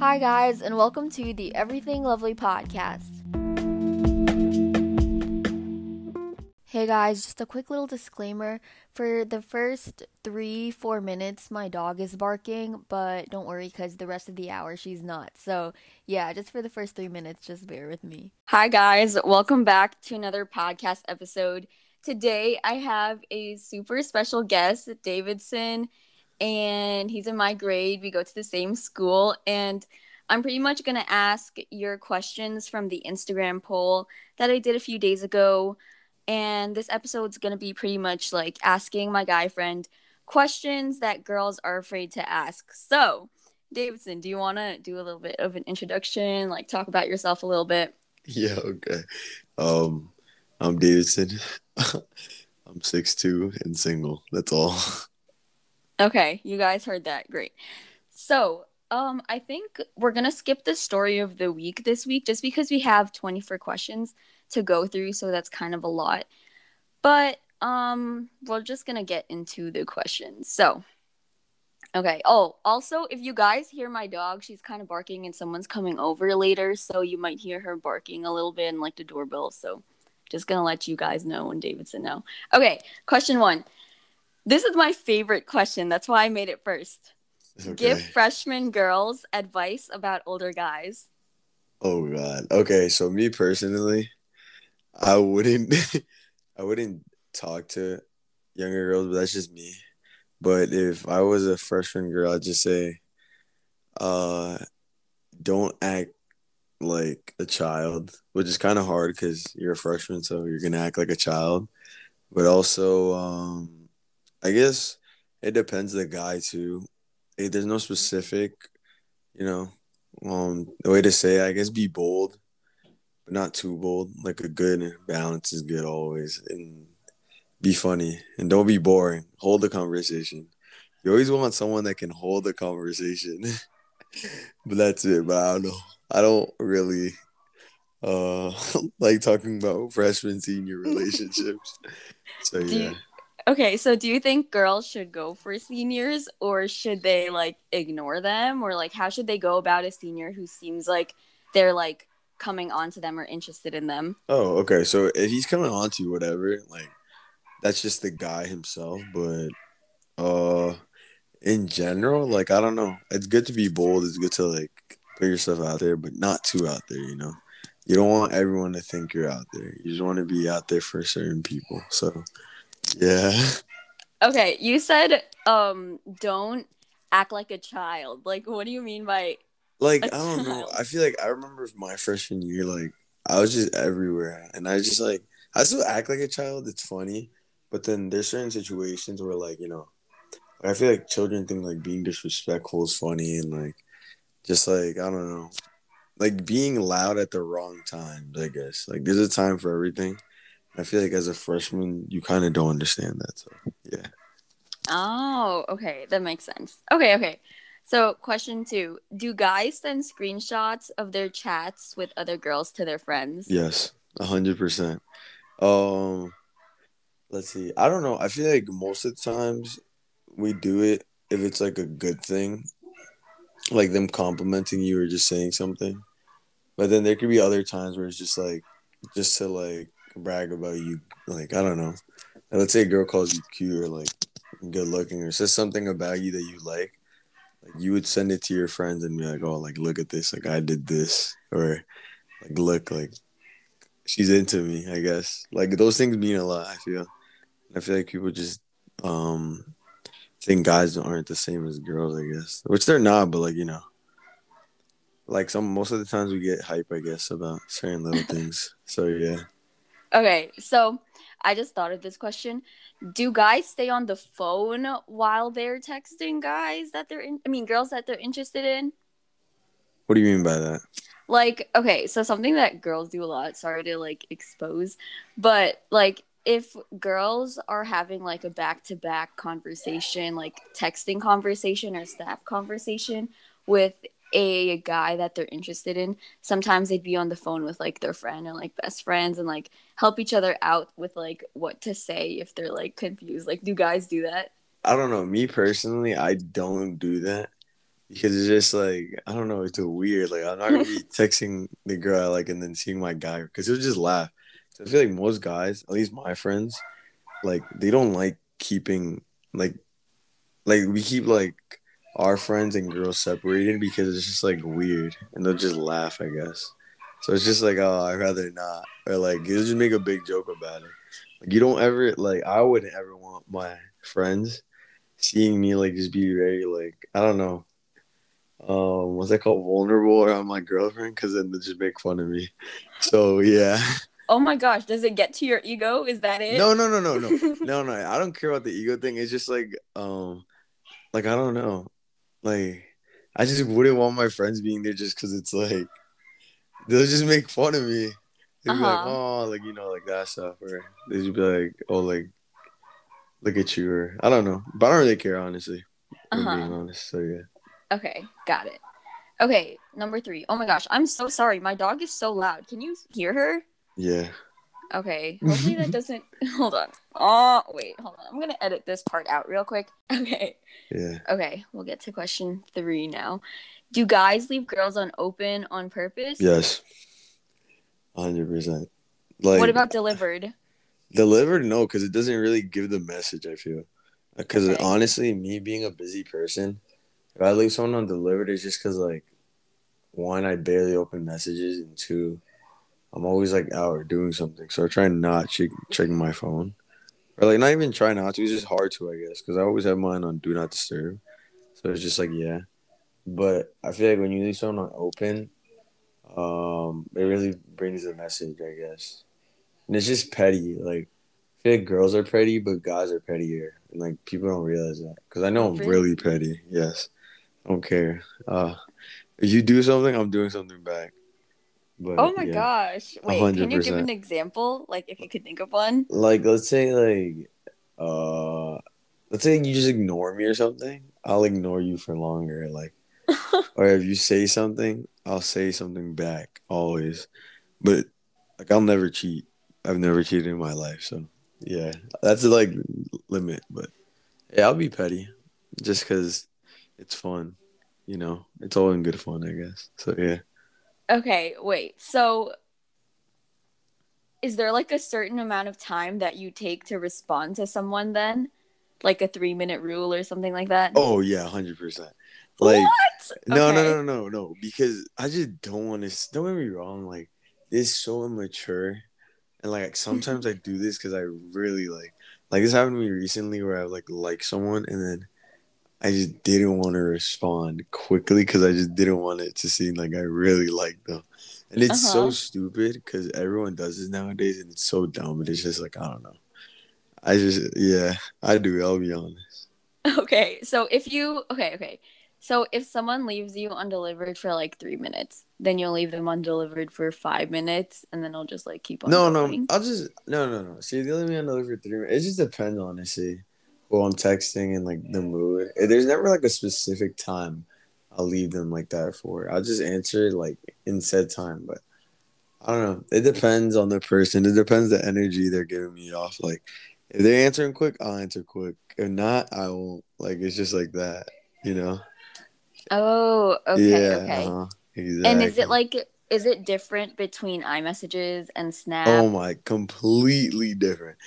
Hi, guys, and welcome to the Everything Lovely podcast. Hey, guys, just a quick little disclaimer. For the first three, four minutes, my dog is barking, but don't worry because the rest of the hour she's not. So, yeah, just for the first three minutes, just bear with me. Hi, guys, welcome back to another podcast episode. Today, I have a super special guest, Davidson and he's in my grade. We go to the same school, and I'm pretty much going to ask your questions from the Instagram poll that I did a few days ago. And this episode's going to be pretty much like asking my guy friend questions that girls are afraid to ask. So, Davidson, do you want to do a little bit of an introduction, like talk about yourself a little bit? Yeah, okay. Um, I'm Davidson. I'm 6'2 and single. That's all. Okay, you guys heard that. Great. So, um, I think we're gonna skip the story of the week this week just because we have 24 questions to go through, so that's kind of a lot. But um, we're just gonna get into the questions. So, okay. Oh, also, if you guys hear my dog, she's kind of barking, and someone's coming over later, so you might hear her barking a little bit and like the doorbell. So, just gonna let you guys know and Davidson know. Okay, question one. This is my favorite question. That's why I made it first. Okay. Give freshman girls advice about older guys. Oh god. Okay, so me personally, I wouldn't I wouldn't talk to younger girls, but that's just me. But if I was a freshman girl, I'd just say uh don't act like a child, which is kind of hard cuz you're a freshman, so you're going to act like a child. But also um I guess it depends the guy too. There's no specific, you know, um, the way to say it, I guess be bold, but not too bold. Like a good balance is good always, and be funny and don't be boring. Hold the conversation. You always want someone that can hold the conversation. but that's it. But I don't know. I don't really uh like talking about freshman senior relationships. So yeah. Okay, so do you think girls should go for seniors or should they like ignore them or like how should they go about a senior who seems like they're like coming on to them or interested in them? Oh, okay. So if he's coming on to you, whatever, like that's just the guy himself, but uh in general, like I don't know. It's good to be bold, it's good to like put yourself out there, but not too out there, you know. You don't want everyone to think you're out there. You just want to be out there for certain people. So yeah. Okay, you said um don't act like a child. Like what do you mean by like I don't know. I feel like I remember my freshman year like I was just everywhere and I just like I still act like a child. It's funny, but then there's certain situations where like, you know, I feel like children think like being disrespectful is funny and like just like I don't know. Like being loud at the wrong times, I guess. Like there's a time for everything. I feel like as a freshman, you kind of don't understand that. So yeah. Oh, okay, that makes sense. Okay, okay. So, question two: Do guys send screenshots of their chats with other girls to their friends? Yes, hundred percent. Um, let's see. I don't know. I feel like most of the times we do it if it's like a good thing, like them complimenting you or just saying something. But then there could be other times where it's just like, just to like brag about you. Like I don't know. Let's say a girl calls you cute or like good looking or says something about you that you like. Like you would send it to your friends and be like, "Oh, like look at this! Like I did this," or like look, like she's into me. I guess like those things mean a lot. I feel. I feel like people just um think guys aren't the same as girls. I guess, which they're not, but like you know, like some most of the times we get hype. I guess about certain little things. So yeah. Okay, so I just thought of this question. Do guys stay on the phone while they're texting guys that they're in I mean girls that they're interested in? What do you mean by that? Like, okay, so something that girls do a lot, sorry to like expose, but like if girls are having like a back-to-back conversation, like texting conversation or snap conversation with a guy that they're interested in, sometimes they'd be on the phone with like their friend and like best friends and like help each other out with like what to say if they're like confused. Like, do guys do that? I don't know. Me personally, I don't do that. because it's just like I don't know, it's a weird. Like I'm not gonna be texting the girl I like and then seeing my guy because he'll just laugh. So I feel like most guys, at least my friends, like they don't like keeping like like we keep like our friends and girls separated because it's just like weird and they'll just laugh, I guess. So it's just like, oh, I'd rather not. Or like they'll just make a big joke about it. Like you don't ever like I wouldn't ever want my friends seeing me like just be very like I don't know. Um, what's that called? Vulnerable around my girlfriend because then they just make fun of me. So yeah. Oh my gosh, does it get to your ego? Is that it? No, no, no, no, no, no, no. I don't care about the ego thing. It's just like, um, like I don't know, like I just wouldn't want my friends being there just because it's like they'll just make fun of me. They'd be uh-huh. like, oh, like you know, like that stuff, or they just be like, oh, like look at you, or I don't know, but I don't really care honestly. Uh-huh. Being honest, so yeah. Okay, got it. Okay, number three. Oh my gosh, I'm so sorry. My dog is so loud. Can you hear her? Yeah. Okay. Hopefully that doesn't. hold on. Oh wait, hold on. I'm gonna edit this part out real quick. Okay. Yeah. Okay, we'll get to question three now. Do guys leave girls on open on purpose? Yes. Hundred percent. Like. What about delivered? Delivered, no, because it doesn't really give the message. I feel. Because okay. honestly, me being a busy person, if I leave someone on delivered, it's just because like, one, I barely open messages, and two, I'm always like out or doing something, so I try not check checking my phone, or like not even try not to. It's just hard to, I guess, because I always have mine on do not disturb. So it's just like yeah, but I feel like when you leave someone on open, um, it really brings a message, I guess, and it's just petty. Like I feel like girls are petty, but guys are pettier, and like people don't realize that. Because I know I'm really petty. Yes, I don't care. Uh, if you do something, I'm doing something back. But, oh my yeah, gosh! Wait, 100%. can you give an example? Like, if you could think of one. Like, let's say, like, uh, let's say you just ignore me or something. I'll ignore you for longer. Like, or if you say something, I'll say something back always. But like, I'll never cheat. I've never cheated in my life, so yeah, that's like limit. But yeah, I'll be petty, just because it's fun. You know, it's all in good fun, I guess. So yeah. Okay, wait. So is there like a certain amount of time that you take to respond to someone then? Like a 3-minute rule or something like that? Oh, yeah, 100%. Like what? No, okay. no, no, no, no, because I just don't want to don't get me wrong, like it's so immature. And like sometimes I do this cuz I really like like this happened to me recently where I like like someone and then I just didn't want to respond quickly because I just didn't want it to seem like I really liked them. And it's uh-huh. so stupid because everyone does this nowadays and it's so dumb. But it's just like, I don't know. I just, yeah, I do. I'll be honest. Okay. So if you, okay, okay. So if someone leaves you undelivered for like three minutes, then you'll leave them undelivered for five minutes and then I'll just like keep on. No, going. no. I'll just, no, no, no. See, they leave me undelivered for three minutes. It just depends, honestly well I'm texting and like the mood. There's never like a specific time I'll leave them like that for. I'll just answer like in said time, but I don't know. It depends on the person. It depends the energy they're giving me off. Like if they're answering quick, I'll answer quick. If not, I won't. Like it's just like that, you know. Oh, okay, yeah, okay. Uh-huh, exactly. And is it like is it different between iMessages and Snap? Oh my, completely different.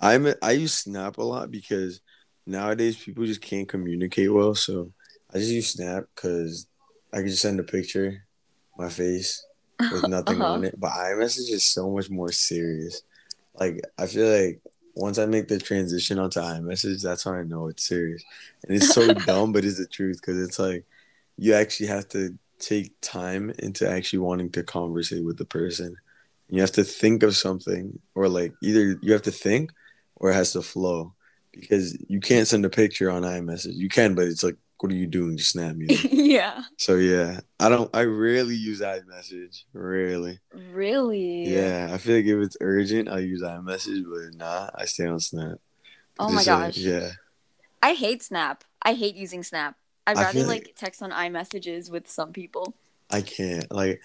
I'm I use Snap a lot because nowadays people just can't communicate well. So I just use Snap because I can just send a picture, my face with nothing uh-huh. on it. But iMessage is so much more serious. Like I feel like once I make the transition onto iMessage, that's how I know it's serious. And it's so dumb, but it's the truth because it's like you actually have to take time into actually wanting to conversate with the person. You have to think of something, or like either you have to think or it has to flow because you can't send a picture on iMessage. You can, but it's like, what are you doing? Just snap me. yeah. So yeah, I don't. I rarely use iMessage. Rarely. Really. Yeah, I feel like if it's urgent, I use iMessage, but nah, I stay on Snap. Oh my gosh. yeah. I hate Snap. I hate using Snap. I'd rather like, like text on iMessages with some people. I can't like,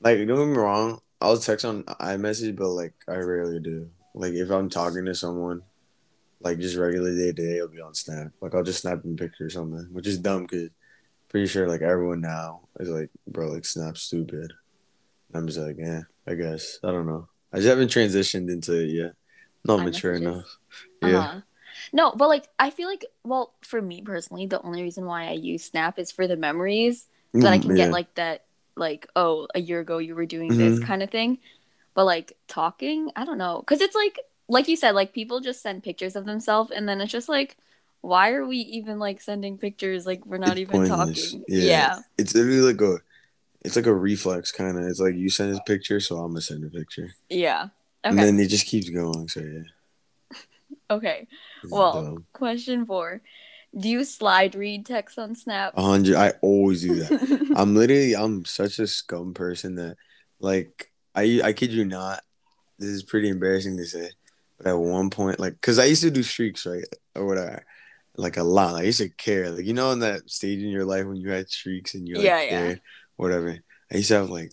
like don't get me wrong. I'll text on iMessage, but like I rarely do. Like if I'm talking to someone, like just regular day to day, I'll be on Snap. Like I'll just snap them picture or something, which is dumb because pretty sure like everyone now is like, bro, like Snap's stupid. I'm just like, yeah, I guess. I don't know. I just haven't transitioned into it yet. Not mature enough. Yeah. Uh-huh. No, but like I feel like well, for me personally, the only reason why I use Snap is for the memories so that I mm, can yeah. get like that like, oh, a year ago you were doing mm-hmm. this kind of thing. But like talking, I don't know. Cause it's like like you said, like people just send pictures of themselves and then it's just like why are we even like sending pictures like we're not it's even pointless. talking? Yeah. yeah. It's literally like a it's like a reflex kind of. It's like you send a picture, so I'm gonna send a picture. Yeah. Okay. And then it just keeps going. So yeah. okay. Well, question four. Do you slide read text on Snap? A hundred. I always do that. I'm literally. I'm such a scum person that, like, I I kid you not. This is pretty embarrassing to say, but at one point, like, cause I used to do streaks, right, or whatever, like a lot. Like, I used to care, like, you know, in that stage in your life when you had streaks and you like, yeah, yeah whatever. I used to have like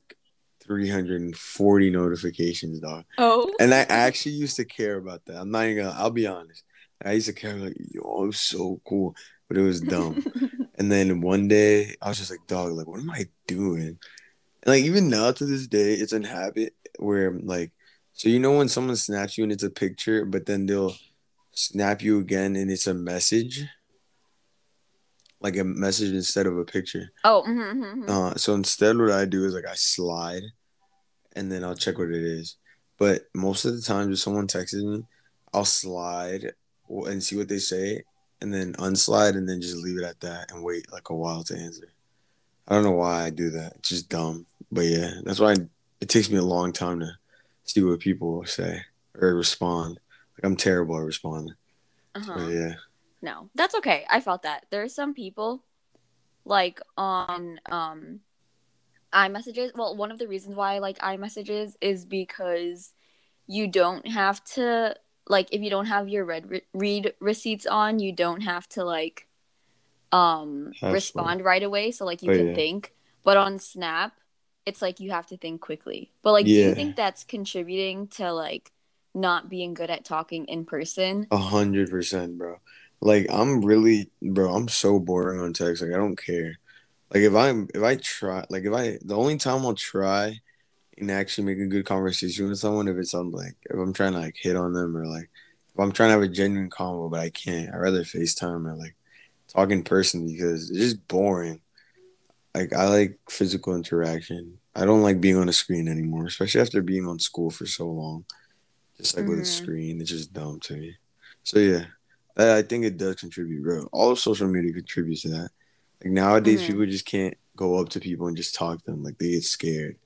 340 notifications, dog. Oh. And I actually used to care about that. I'm not even gonna, I'll be honest. I used to care, like, yo, was so cool, but it was dumb. and then one day, I was just like, dog, like, what am I doing? And like, even now to this day, it's a habit where, like, so you know when someone snaps you and it's a picture, but then they'll snap you again and it's a message? like a message instead of a picture. Oh. Mm-hmm, mm-hmm. Uh, so instead, what I do is like I slide, and then I'll check what it is. But most of the times, if someone texts me, I'll slide and see what they say, and then unslide, and then just leave it at that and wait like a while to answer. I don't know why I do that. It's just dumb. But yeah, that's why it takes me a long time to see what people say or respond. Like I'm terrible at responding. Uh-huh. yeah no, that's okay. I felt that. There are some people like on um iMessages. Well, one of the reasons why I like iMessages is because you don't have to like if you don't have your red re- read receipts on, you don't have to like um That's respond right away. So like you oh, can yeah. think. But on Snap, it's like you have to think quickly. But like, yeah. do you think that's contributing to like not being good at talking in person? A hundred percent, bro. Like I'm really, bro. I'm so boring on text. Like I don't care. Like if I'm, if I try, like if I, the only time I'll try and actually make a good conversation with someone if it's on like if I'm trying to like hit on them or like if I'm trying to have a genuine convo but I can't. I rather FaceTime or like talk in person because it's just boring. Like I like physical interaction. I don't like being on a screen anymore, especially after being on school for so long. Just like mm-hmm. with a mm-hmm. screen, it's just dumb to me. So yeah, I think it does contribute, bro. All of social media contributes to that. Like nowadays, mm-hmm. people just can't go up to people and just talk to them. Like they get scared,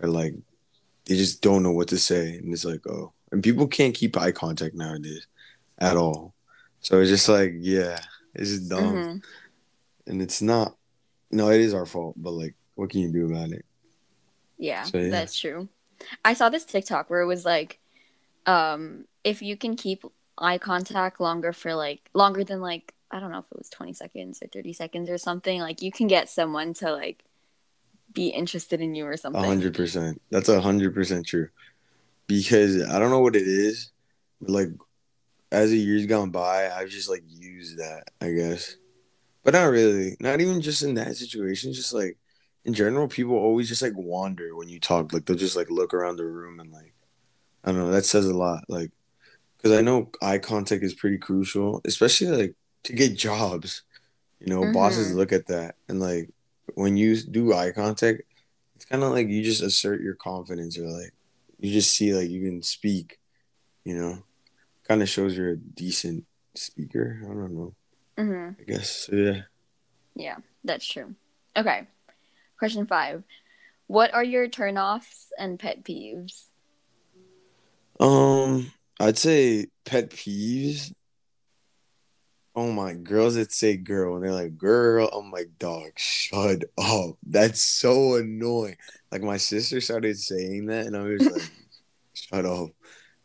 or like they just don't know what to say, and it's like, oh, and people can't keep eye contact nowadays at all. So it's just like, yeah, it's just dumb, mm-hmm. and it's not. No, it is our fault, but like, what can you do about it? Yeah, so, yeah. that's true. I saw this TikTok where it was like, um, if you can keep eye contact longer for like longer than like I don't know if it was 20 seconds or 30 seconds or something, like you can get someone to like be interested in you or something. hundred percent. That's a hundred percent true. Because I don't know what it is, but like as the years gone by, I've just like used that, I guess. But not really. Not even just in that situation. Just like in general, people always just like wander when you talk. Like they'll just like look around the room and like I don't know, that says a lot. Like because I know eye contact is pretty crucial, especially like to get jobs. You know, mm-hmm. bosses look at that, and like when you do eye contact, it's kind of like you just assert your confidence, or like you just see like you can speak. You know, kind of shows you're a decent speaker. I don't know. Mm-hmm. I guess yeah. Yeah, that's true. Okay, question five: What are your turnoffs and pet peeves? Um, I'd say pet peeves. Oh my, girls that say girl and they're like girl. I'm like dog, shut up. That's so annoying. Like my sister started saying that, and I was like, shut up.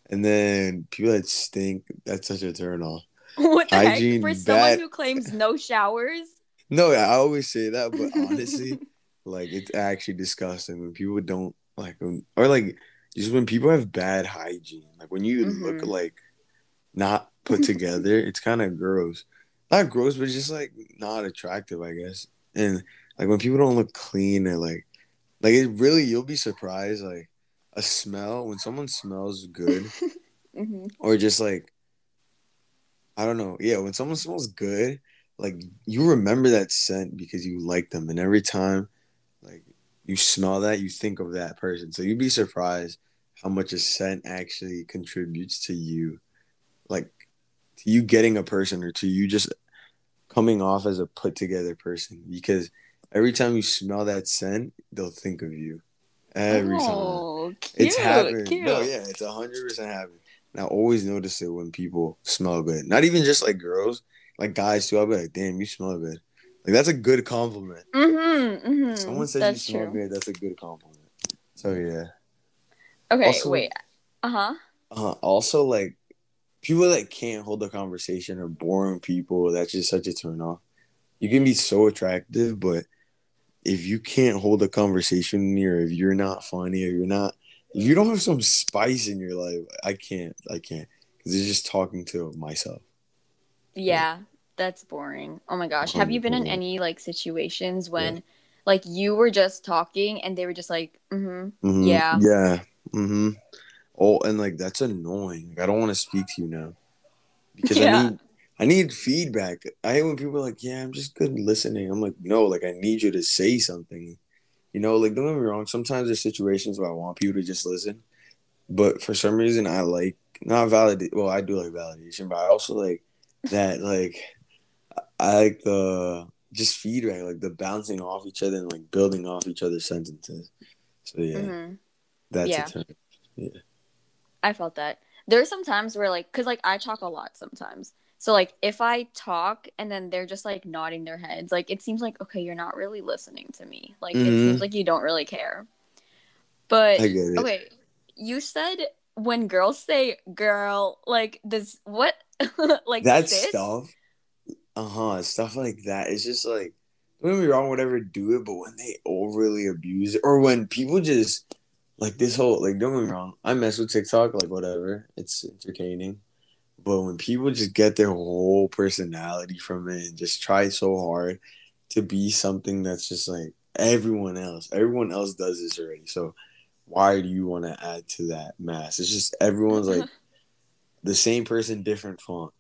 And then people that stink. That's such a turn off. What the Hygiene, heck? For someone who claims no showers. No, I always say that, but honestly, like it's actually disgusting when people don't like, or like just when people have bad hygiene, like when you mm-hmm. look like not put together, it's kind of gross. Not gross, but just like not attractive, I guess. and like when people don't look clean and like like it really you'll be surprised like a smell when someone smells good hmm or just like I don't know. Yeah when someone smells good like you remember that scent because you like them and every time like you smell that you think of that person. So you'd be surprised how much a scent actually contributes to you like to you getting a person or to you just coming off as a put together person. Because every time you smell that scent they'll think of you. Every time. Oh, cute, it's happened cute. no yeah it's hundred percent happened and i always notice it when people smell good not even just like girls like guys too i'll be like damn you smell good like that's a good compliment Mm-hmm, mm-hmm. someone says That's you smell true. good that's a good compliment so yeah Okay, Also- wait. Uh huh. uh, huh. also like people that can't hold a conversation or boring people that's just such a turn off you can be so attractive but if you can't hold a conversation or if you're not funny or you're not if you don't have some spice in your life. I can't i can't. Because it's just talking to myself. Yeah, that's boring. Oh my gosh. Have you been in any like situations when like you were just talking and they were just like, mm-hmm. Mhm. Yeah. yeah. Mm-hmm. Oh and like that's annoying. Like, i don't want to speak to you now. Because i need i need feedback. I hate when people are like yeah i'm just good listening i'm like no like i need you to say something you know like don't get me wrong sometimes there's situations where i want people to just listen but for some reason i like not validate well i do like validation but i also like that like i like the just feedback like the bouncing off each other and like building off each other's sentences so yeah Mm-hmm. that's Yeah. a term Yeah, I felt that. There are some times where like cuz like I talk a lot sometimes. So like if I talk and then they're just like nodding their heads, like it seems like okay, you're not really listening to me. Like it Mhm. seems like you don't really care. But it. okay, you said when girls say girl, like this what like that sis? stuff, uh huh, stuff like that. It's just like don't get me wrong, whatever do it, but when they overly abuse it, or when people just like this whole like don't get me wrong, I mess with TikTok, like whatever, it's entertaining. But when people just get their whole personality from it and just try so hard to be something that's just like everyone else, everyone else does this already. So why do you want to add to that mass? It's just everyone's like the same person, different font.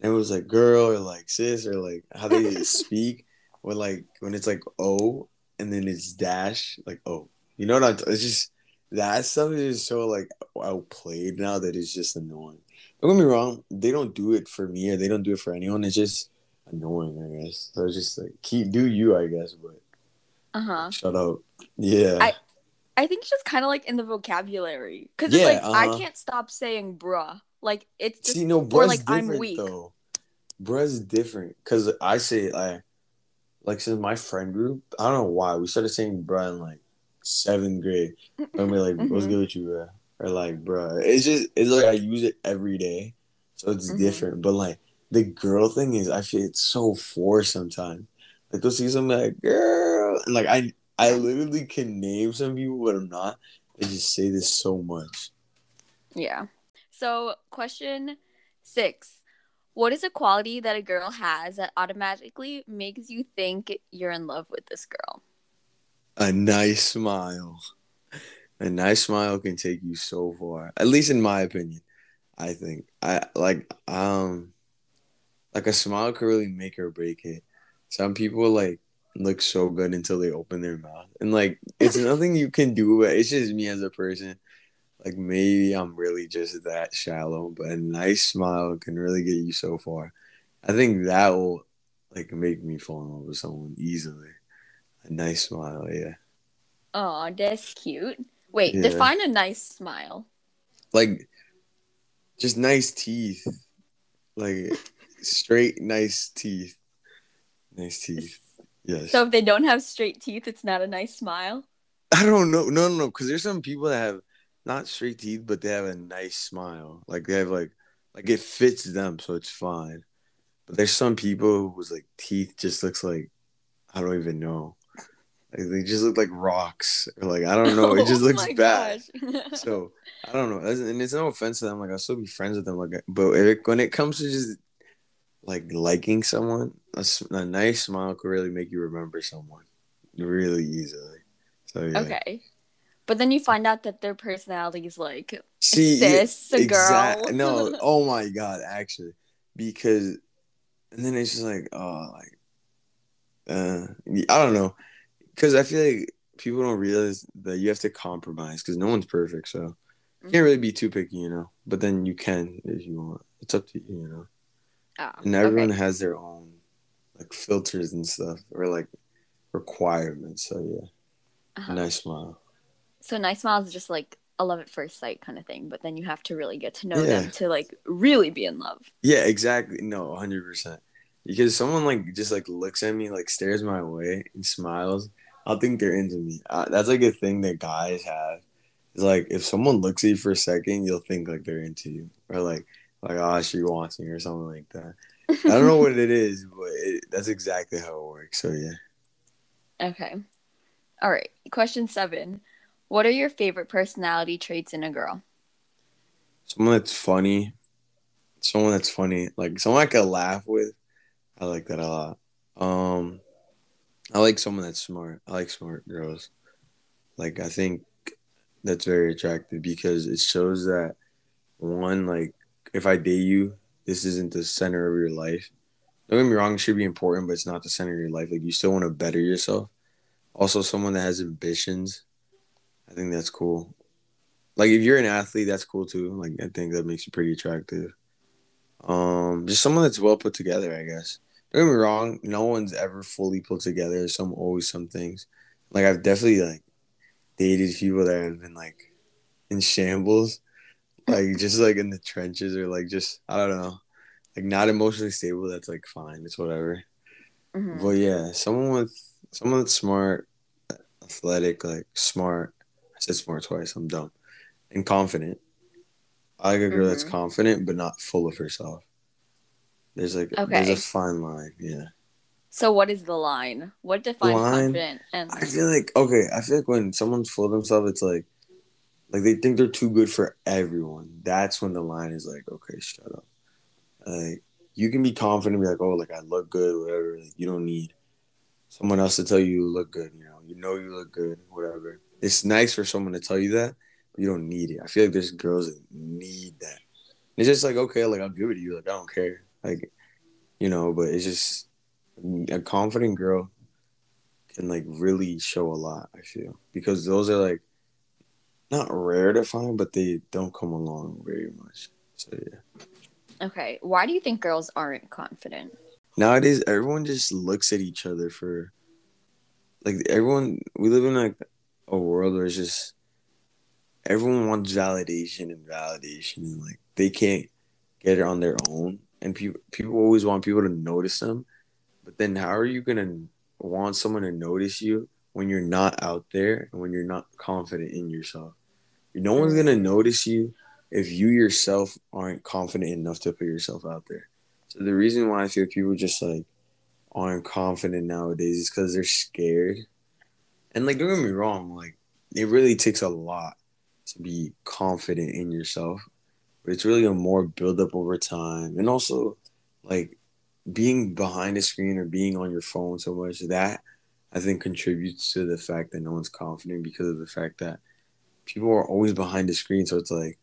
And it was like girl or like sis or like how they speak when like when it's like O and then it's dash like oh you know what I'm it's just that stuff is so like outplayed now that it's just annoying. Don't get me wrong, they don't do it for me or they don't do it for anyone. It's just annoying, I guess. So it's just like keep do you, I guess, but Uh-huh. shut up. Yeah. I- I think it's just kind of like in the vocabulary cuz Yeah, it's like I uh-huh. can't stop saying bruh. Like it's just See, no, bruh's like, I'm weak. though. Bruh's different because I say like, like since my friend group, I don't know why we started saying bruh in like seventh grade. And we're like, what's good with you, bruh? Or like, bruh. It's just it's like I use it every day, so it's Mhm. different. But like the girl thing is, I feel it's so forced sometimes. Like they'll see something like girl, and like I I literally can name some people, but I'm not. They just say this so much. Yeah. So, question six What is a quality that a girl has that automatically makes you think you're in love with this girl? A nice smile. A nice smile can take you so far. At least in my opinion. I think. I like um like a smile could really make or break it. Some people like look so good until they open their mouth. And like it's nothing you can do, but it's just me as a person. Like maybe I'm really just that shallow, but a nice smile can really get you so far. I think that will like make me fall in love with someone easily. A nice smile, yeah. Oh, that's cute. Wait, Yeah. define a nice smile. like just nice teeth. Like straight nice teeth. Nice teeth. Yes. So, if they don't have straight teeth, it's not a nice smile. i don't know. No no no because there's some people that have not straight teeth but they have a nice smile. Like they have like like it fits them so it's fine. But there's some people whose like teeth just looks like i don't even know like they just look like rocks or like i don't know it just Oh looks bad. So I don't know, and it's no offense to them. Like I'll still be friends with them. Like, but it, when it comes to just like liking someone, a, a nice smile could really make you remember someone really easily. So yeah. Okay. But then you find out that their personality is like See, cis, a girl. no, oh my god, actually, because, and then it's just like, oh, like, uh, I don't know, because I feel like people don't realize that you have to compromise because no one's perfect, so you can't really be too picky, you know. But then you can if you want. It's up to you, you know. Oh, and everyone okay. has their own like filters and stuff, or like requirements. So yeah, uh-huh. nice smile. So nice smile is just like a love at first sight kind of thing, but then you have to really get to know yeah. them to like really be in love. Yeah, exactly. No, hundred percent. Because someone like just like looks at me, like stares my way and smiles, I'll think they're into me. Uh, that's like a thing that guys have. It's like if someone looks at you for a second, you'll think like they're into you, or like like oh she wants me or something like that. I don't know what it is, but it, that's exactly how it works. So yeah. Okay. All right. Question seven. What are your favorite personality traits in a girl? Someone that's funny. Someone that's funny. Like someone I can laugh with. I like that a lot. Um I like someone that's smart. I like smart girls. Like I think that's very attractive because it shows that one, like if I date you, this isn't the center of your life. Don't get me wrong, it should be important, but it's not the center of your life. Like you still want to better yourself. Also, someone that has ambitions. I think that's cool. Like if you're an athlete, that's cool too. Like I think that makes you pretty attractive. Um, just someone that's well put together, I guess. Don't get me wrong, no one's ever fully put together. Some always some things. Like I've definitely like dated people that have been like in shambles, like just like in the trenches or like just I don't know, like not emotionally stable. That's like fine. It's whatever. Mm-hmm. But yeah, someone with someone that's smart, athletic, like smart. I said smart twice. I'm dumb. And confident. I like a girl mm-hmm. that's confident but not full of herself. There's like okay. there's a fine line, yeah. So what is the line? What defines line, confident? And I feel like okay, I feel like when someone's full of themselves, it's like like they think they're too good for everyone. That's when the line is like, okay, shut up. Like you can be confident, and be like, oh, like I look good, whatever. Like you don't need someone else to tell you you look good. You know, you know you look good, whatever. It's nice for someone to tell you that, but you don't need it. I feel like there's girls that need that. It's just like okay, like I'll give it to you. Like I don't care. Like, you know, but it's just a confident girl can like really show a lot, I feel. Because those are like not rare to find, but they don't come along very much. So yeah. Okay. Why do you think girls aren't confident? Nowadays everyone just looks at each other for like everyone we live in like a world where it's just everyone wants validation and validation and like they can't get it on their own and people people always want people to notice them but then how are you gonna want someone to notice you when you're not out there and when you're not confident in yourself? No one's gonna notice you if you yourself aren't confident enough to put yourself out there. So the reason why i feel people just like aren't confident nowadays is because they're scared. And like don't get me wrong like it really takes a lot to be confident in yourself but it's really a more build up over time. And also like being behind a screen or being on your phone so much that i think contributes to the fact that no one's confident because of the fact that people are always behind the screen. So it's like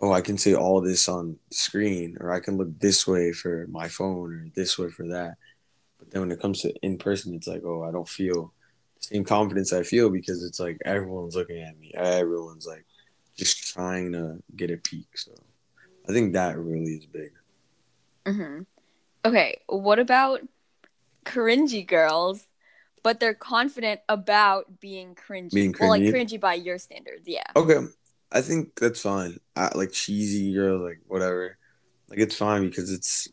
oh i can say all this on screen or i can look this way for my phone or this way for that. But then when it comes to in person it's like oh i don't feel the same confidence i feel because it's like everyone's looking at me. Everyone's like just trying to get a peek so I think that really is big. Mm-hmm. Okay, what about cringy girls, but they're confident about being cringy? Being cringy? Well, like cringy by your standards, yeah. Okay, I think that's fine. I, like cheesy girls, like whatever. Like it's fine because it's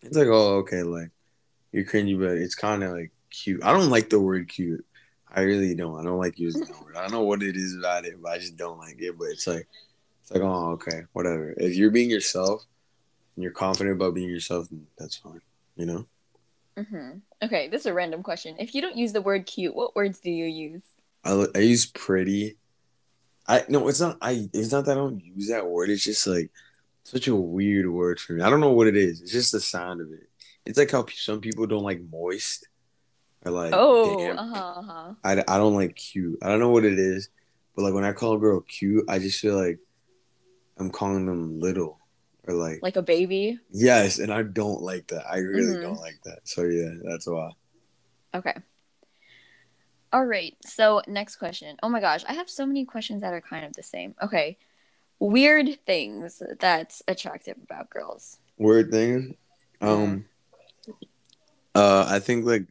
it's like oh okay like you're cringy, but it's kind of like cute. I don't like the word cute. I really don't. I don't like using that word. I don't know what it is about it, but I just don't like it. But it's like it's like, oh, okay, whatever. If you're being yourself and you're confident about being yourself, that's fine. You know. Mm-hmm. Okay, this is a random question. If you don't use the word cute, what words do you use? I, I use pretty. I no, it's not. I it's not that I don't use that word. It's just like such a weird word for me. I don't know what it is. It's just the sound of it. It's like how some people don't like moist. Or like Oh, uh-huh, uh-huh. I, I don't like cute. I don't know what it is, but like when I call a girl cute, I just feel like I'm calling them little or like, Like a baby. yes, and I don't like that. I really Mhm. don't like that. So yeah, that's why. Okay. All right. So next question. Oh my gosh, I have so many questions that are kind of the same. Okay. Weird things that's attractive about girls. Weird thing. Um uh I think like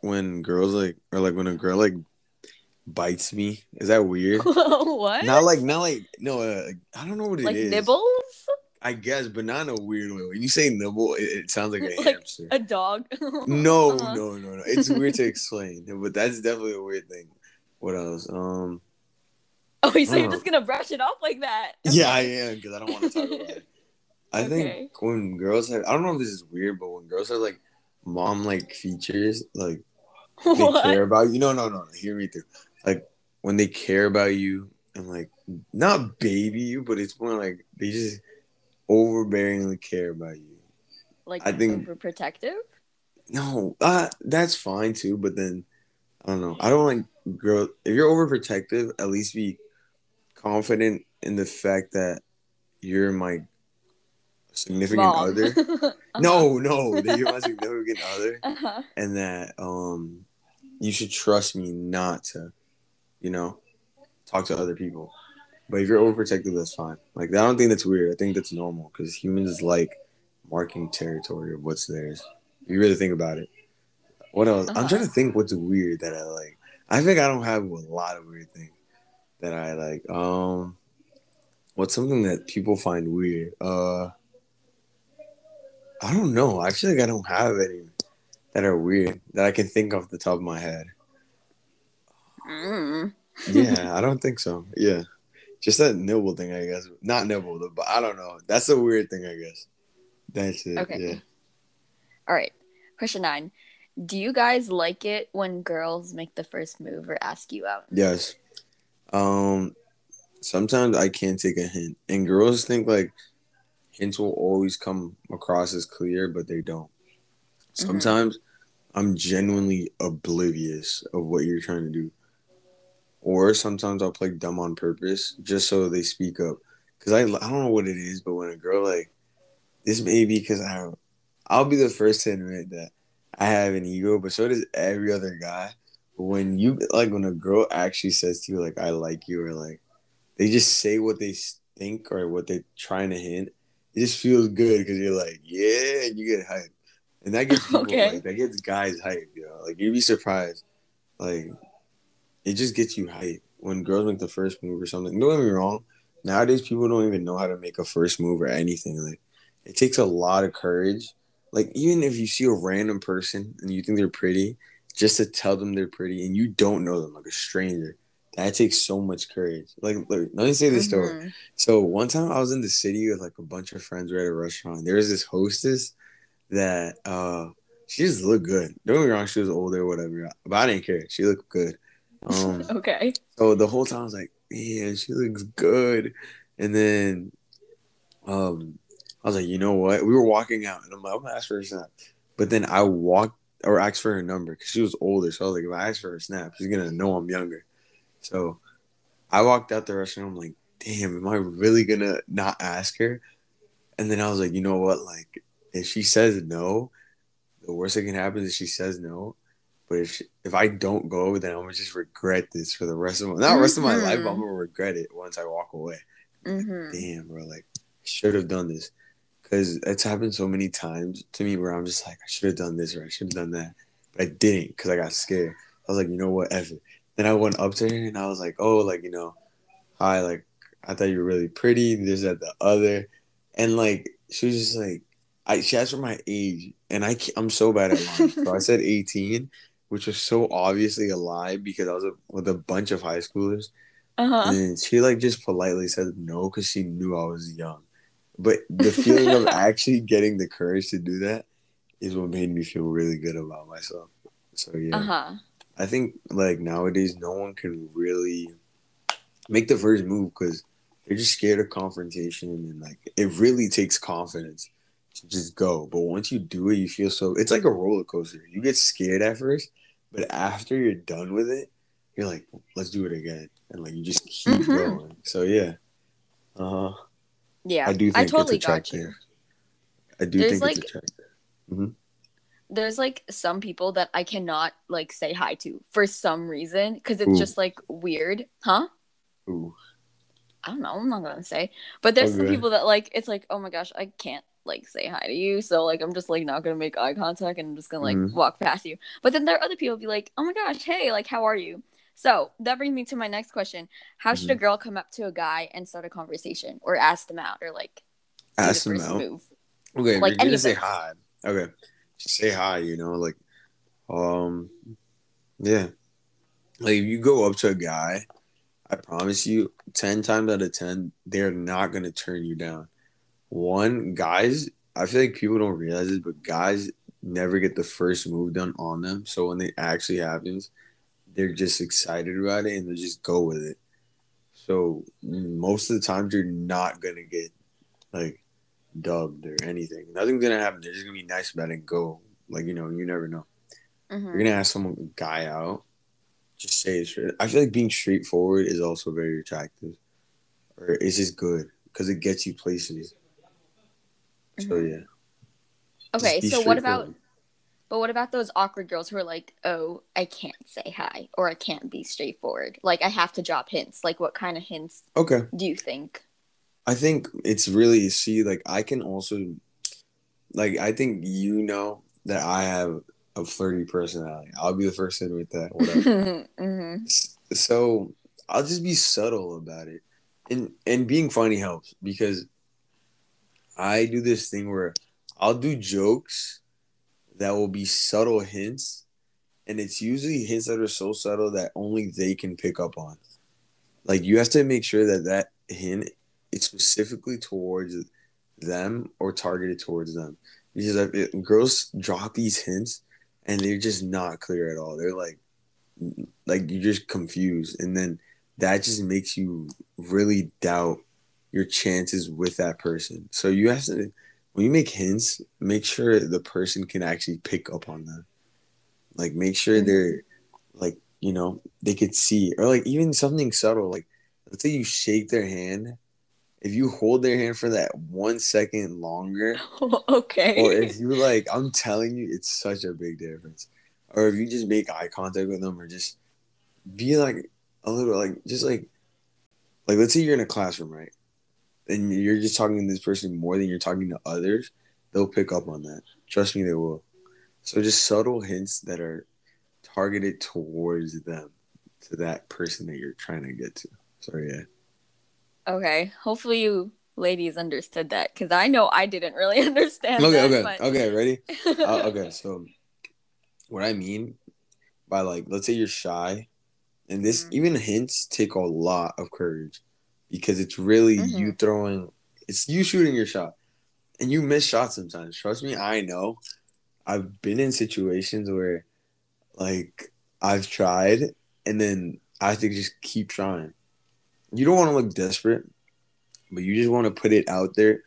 when girls like or like when a girl like bites me, is that weird? what? not like not like no uh, I don't know what it is. like nibbles? I guess, but not in a weird way. When you say nibble, it, it sounds like a Like hamster. A dog? No, Uh-huh. no, no, no. It's weird to explain, but that's definitely a weird thing. What else? Um, Oh, so you're Uh. just gonna brush it off like that? yeah, I am because I don't want to talk about it. I Okay. think when girls have, I don't know if this is weird, but when girls have like mom like features, like they What? care about you. No, no, no, no. Hear me through. Like when they care about you and like not baby you, but it's more like they just overbearingly care about you. Like I think- overprotective? No, uh, that's fine too. But then I don't know. I don't like girl. If you're overprotective, at least be confident in the fact that you're my significant Mom. other. Uh-huh. No, no, that you're my significant other, Uh-huh. and that um, you should trust me not to, you know, talk to other people. But if you're overprotective, that's fine. Like I don't think that's weird. I think that's normal because humans like marking territory of what's theirs. If you really think about it. What else? I'm Uh-huh. trying to think what's weird that I like. I think I don't have a lot of weird things that I like. Um, what's something that people find weird? Uh, I don't know. I feel like I don't have any that are weird that I can think off the top of my head. Mm. Yeah, I don't think so. Yeah, just that nibble thing, I guess. Not nibble, but I don't know. That's a weird thing, I guess. That's it. Okay. Yeah. All right. Question nine. Do you guys like it when girls make the first move or ask you out? Yes. Um. Sometimes I can't take a hint, and girls think like hints will always come across as clear, but they don't. Sometimes I'm genuinely oblivious of what you're trying to do, or sometimes I'll play dumb on purpose just so they speak up. Cause I I don't know what it is, but when a girl like this may be because I I'll be the first to admit that I have an ego, but so does every other guy. But when you like when a girl actually says to you like I like you or like they just say what they think or what they're trying to hint, it just feels good because you're like yeah, and you get hyped, and that gets people Okay. like that gets guys hyped, you know. Like you'd be surprised, like it just gets you hype when girls make the first move or something. Don't get me wrong. Nowadays, people don't even know how to make a first move or anything. Like it takes a lot of courage. Like even if you see a random person and you think they're pretty, just to tell them they're pretty and you don't know them, like a stranger, that takes so much courage. Like, look, let me say this story. Mhm. So one time I was in the city with like a bunch of friends. We're at a restaurant. There was this hostess that uh she just looked good. Don't get me wrong, she was older, whatever. But I didn't care. She looked good. Um Okay. so the whole time I was like, man, she looks good. And then um I was like, you know what? We were walking out and I'm like, I'm gonna ask for a snap. But then I walked or asked for her number because she was older. So I was like, if I ask for her snap, she's gonna know I'm younger. So I walked out the restaurant. I'm like, damn, am I really gonna not ask her? And then I was like, you know what? Like, if she says no, the worst that can happen is she says no. But if if I don't go, then I'm gonna just regret this for the rest of my not rest of my life. But I'm Mhm. gonna regret it once I walk away. hmm Damn, bro, like should have done this because it's happened so many times to me where I'm just like I should have done this or I should have done that, but I didn't because I got scared. I was like, you know what, it. Then I went up to her and I was like, oh, like you know, hi, like I thought you were really pretty. This that the other, and like she was just like, I she asked for my age, and I I'm so bad at lying, so I said 18, which was so obviously a lie because I was a, with a bunch of high schoolers. Uh-huh. And she like just politely said no because she knew I was young. But the feeling of actually getting the courage to do that is what made me feel really good about myself. So yeah, Uh-huh. I think like nowadays no one can really make the first move because they're just scared of confrontation and like it really takes confidence to just go. But once you do it, you feel so it's like a roller coaster. You get scared at first, but after you're done with it, you're like, let's do it again. And like you just keep mm-hmm. going. So yeah. Uh huh. Yeah. I do think I totally it's attractive. Got you. I do There's think like, it's attractive. Mm-hmm. There's like some people that I cannot like say hi to for some reason because it's Ooh. just like weird, huh? Ooh. I don't know. I'm not gonna say, but there's okay. some people that like it's like, oh my gosh, I can't like say hi to you, so like I'm just like not gonna make eye contact and I'm just gonna like mm-hmm. walk past you. But then there are other people be like, oh my gosh, hey, like how are you? So that brings me to my next question: How mm-hmm. should a mm-hmm. girl come up to a guy and start a conversation, or ask them out, or like ask the them out? Move? Okay, like you're gonna say hi. Okay, just say hi. You know, like, um, yeah, like if you go up to a guy I promise you, 10 times out of 10, they're not going to turn you down. One, guys, I feel like people don't realize this, but guys never get the first move done on them. So when it actually happens, they're just excited about it and they just go with it. So most of the times, you're not going to get like dubbed or anything. Nothing's going to happen. They're just going to be nice about it and go. Like, you know, you never know. Mm-hmm. You're going to ask some guy out just say it straight. I feel like being straightforward is also very attractive, or it's just good because it gets you places. Mm-hmm. So yeah. Okay, so what about? But what about those awkward girls who are like, "Oh, I can't say hi, or I can't be straightforward. Like, I have to drop hints. Like, what kind of hints? Okay. Do you think? I think it's really see. Like, I can also, like, I think you know that I have a flirty personality. I'll be the first to admit that. Whatever. mm-hmm. So I'll just be subtle about it, and and being funny helps because I do this thing where I'll do jokes that will be subtle hints, and it's usually hints that are so subtle that only they can pick up on. Like you have to make sure that that hint is specifically towards them or targeted towards them because if girls drop these hints and they're just not clear at all. They're like, like you're just confused, and then that just makes you really doubt your chances with that person. So you have to, when you make hints, make sure the person can actually pick up on them. Like make sure mm-hmm. they're like you know they could see, or like even something subtle. Like let's say you shake their hand if you hold their hand for that one second longer, okay. Or if you like, I'm telling you, it's such a big difference. Or if you just make eye contact with them, or just be like a little like just like like let's say you're in a classroom, right? And you're just talking to this person more than you're talking to others, they'll pick up on that. Trust me, they will. So just subtle hints that are targeted towards them, to that person that you're trying to get to. So yeah. Okay. Hopefully you ladies understood that because I know I didn't really understand. Okay, that, okay, but... okay. Ready? uh, okay, so what I mean by like, let's say you're shy, and this mm-hmm. even hints take a lot of courage because it's really mm-hmm. you throwing, it's you shooting your shot, and you miss shots sometimes. Trust me, I know. I've been in situations where, like, I've tried, and then I have to just keep trying you don't want to look desperate, but you just want to put it out there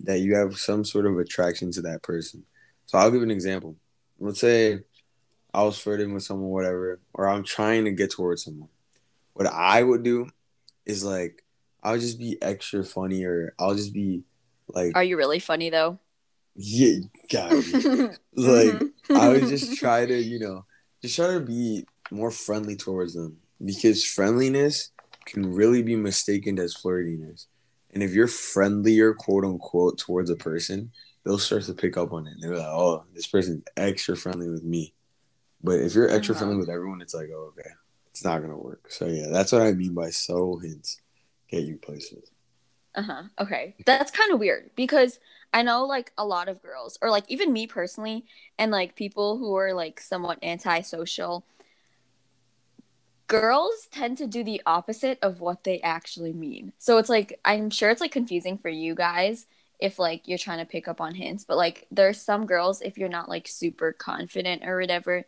that you have some sort of attraction to that person. So I'll give an example. Let's say I was flirting with someone, whatever, or I'm trying to get towards someone. What I would do is like I'll just be extra funny, or I'll just be like. Are you really funny though? Yeah, guys. like mm-hmm. I would just try to, you know, just try to be more friendly towards them because friendliness can really be mistaken as flirtiness. And if you're friendlier, quote unquote, towards a person, they'll start to pick up on it. They're like, oh, this person's extra friendly with me. But if you're extra friendly uh-huh. with everyone, it's like, oh, okay, it's not gonna work. So yeah, that's what I mean by subtle hints get you places. Uh huh. Okay, that's kind of weird because I know like a lot of girls, or like even me personally, and like people who are like somewhat antisocial girls tend to do the opposite of what they actually mean. So it's like I'm sure it's like confusing for you guys if like you're trying to pick up on hints, but like there's some girls if you're not like super confident or whatever,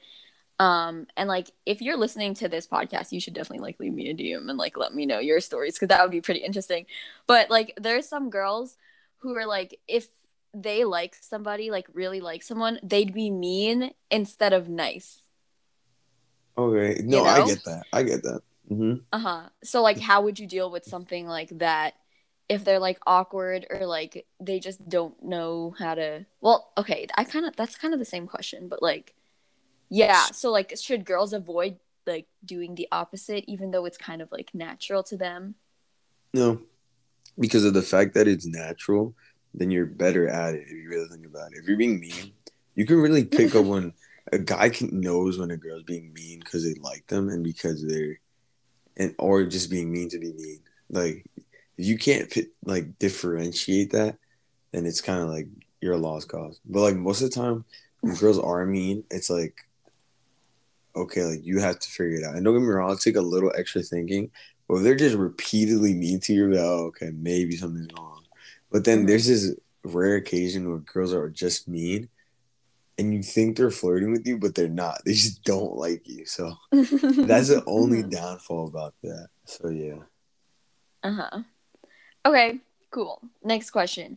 Um, and like if you're listening to this podcast, you should definitely like leave me a DM and like let me know your stories because that would be pretty interesting. But like there's some girls who are like if they like somebody, like really like someone, they'd be mean instead of nice. Okay. No, You know? I get that. I get that. hmm Uh huh. So like, how would you deal with something like that if they're like awkward or like they just don't know how to? Well, okay, I kind of that's kind of the same question, but like, yeah. So like, should girls avoid like doing the opposite, even though it's kind of like natural to them? No, because of the fact that it's natural, then you're better at it if you really think about it. If you're being mean, you can really pick up when a guy can knows when a girl's being mean because they like them and because they're and or just being mean to be mean. Like if you can't like differentiate that, then it's kind of like you're a lost cause. But like most of the time, when girls are mean, it's like okay, like you have to figure it out. And don't get me wrong, it'll take a little extra thinking. But if they're just repeatedly mean to you, like, oh, okay, maybe something's wrong. But then Mhm. there's this rare occasion where girls are just mean and you think they're flirting with you, but they're not. They just don't like you. So that's the only downfall about that. So yeah. Uh huh. Okay, cool. Next question.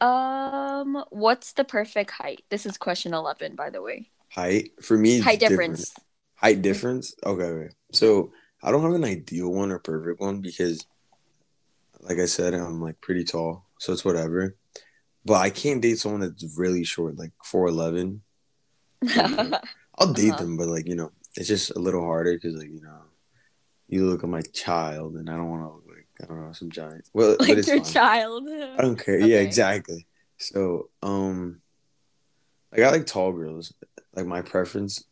Um, what's the perfect height? This is question eleven, by the way. Height for me height different. difference. Height difference? Okay, okay. So I don't have an ideal one or perfect one because like I said, I'm like pretty tall. So it's whatever. But I can't date someone that's really short, like four eleven. I'll date Uh-huh. them, but like you know, it's just a little harder because like you know, you look at my child, and I don't want to look like I don't know some giant. Well, but like it's your fine. child. I don't care. Yeah, exactly. So, um, like I like tall girls. Like my preference,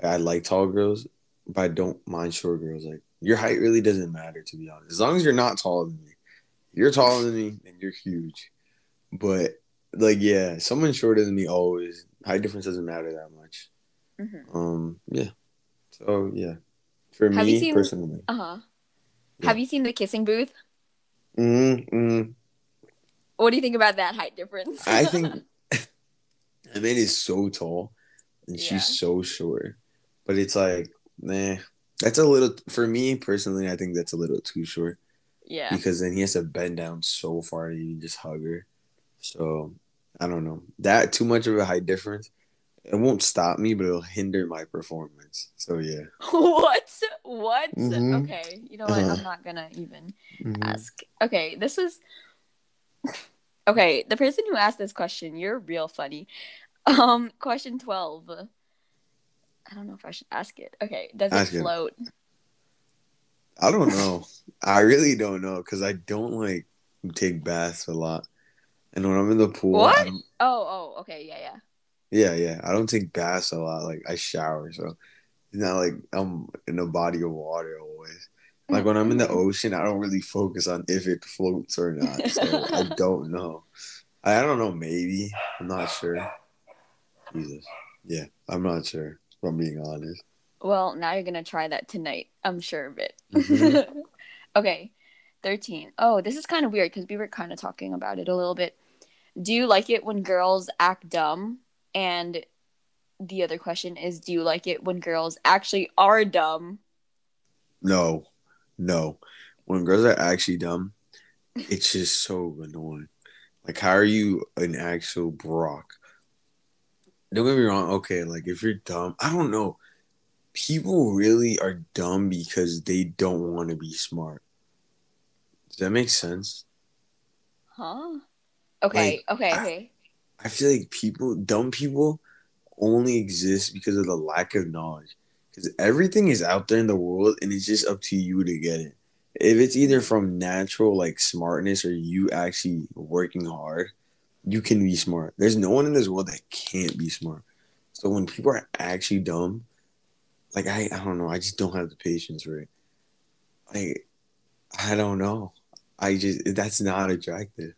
I like tall girls, but I don't mind short girls. Like your height really doesn't matter, to be honest. As long as you're not taller than me, you're taller than me, and you're huge. But like, yeah, someone shorter than me always height difference doesn't matter that much. Mhm. Um, yeah. So yeah, for Have me seen- personally, Uh huh. Yeah. Have you seen the kissing booth? mm mm, What do you think about that height difference? I think that man is so tall and Yeah. she's so short. But it's like, nah, that's a little for me personally. I think that's a little too short yeah. because then he has to bend down so far to even just hug her. So I don't know that too much of a height difference. It won't stop me, but it'll hinder my performance. So yeah. what? What? Mhm. Okay. You know what? Uh-huh. I'm not gonna even Mhm. ask. Okay, this is okay. The person who asked this question, you're real funny. Um, question twelve. I don't know if I should ask it. Okay, does Ask it it. float? I don't know. I really don't know because I don't like take baths a lot, and when I'm in the pool, What? Oh, oh, okay, yeah, yeah. Yeah, yeah. I don't take baths a lot. Like I shower, so it's not like I'm in a body of water always. Like when I'm in the ocean, I don't really focus on if it floats or not. So I don't know. I, I don't know. Maybe I'm not sure. Jesus. Yeah, I'm not sure. If I'm being honest. Well, now you're gonna try that tonight. I'm sure of it. Mhm. okay, thirteen. Oh, this is kind of weird because we were kind of talking about it a little bit. Do you like it when girls act dumb? And the other question is, do you like it when girls actually are dumb? No, no. When girls are actually dumb, it's just so annoying. Like, how are you an actual Brock? Don't get me wrong. Okay, like if you're dumb, I don't know. People really are dumb because they don't want to be smart. Does that make sense? Huh? Okay, okay, I- okay. I feel like people, dumb people, only exist because of the lack of knowledge. Because everything is out there in the world, and it's just up to you to get it. If it's either from natural like smartness or you actually working hard, you can be smart. There's no one in this world that can't be smart. So when people are actually dumb, like I, I don't know, I just don't have the patience for it. Like I don't know. I just that's not attractive.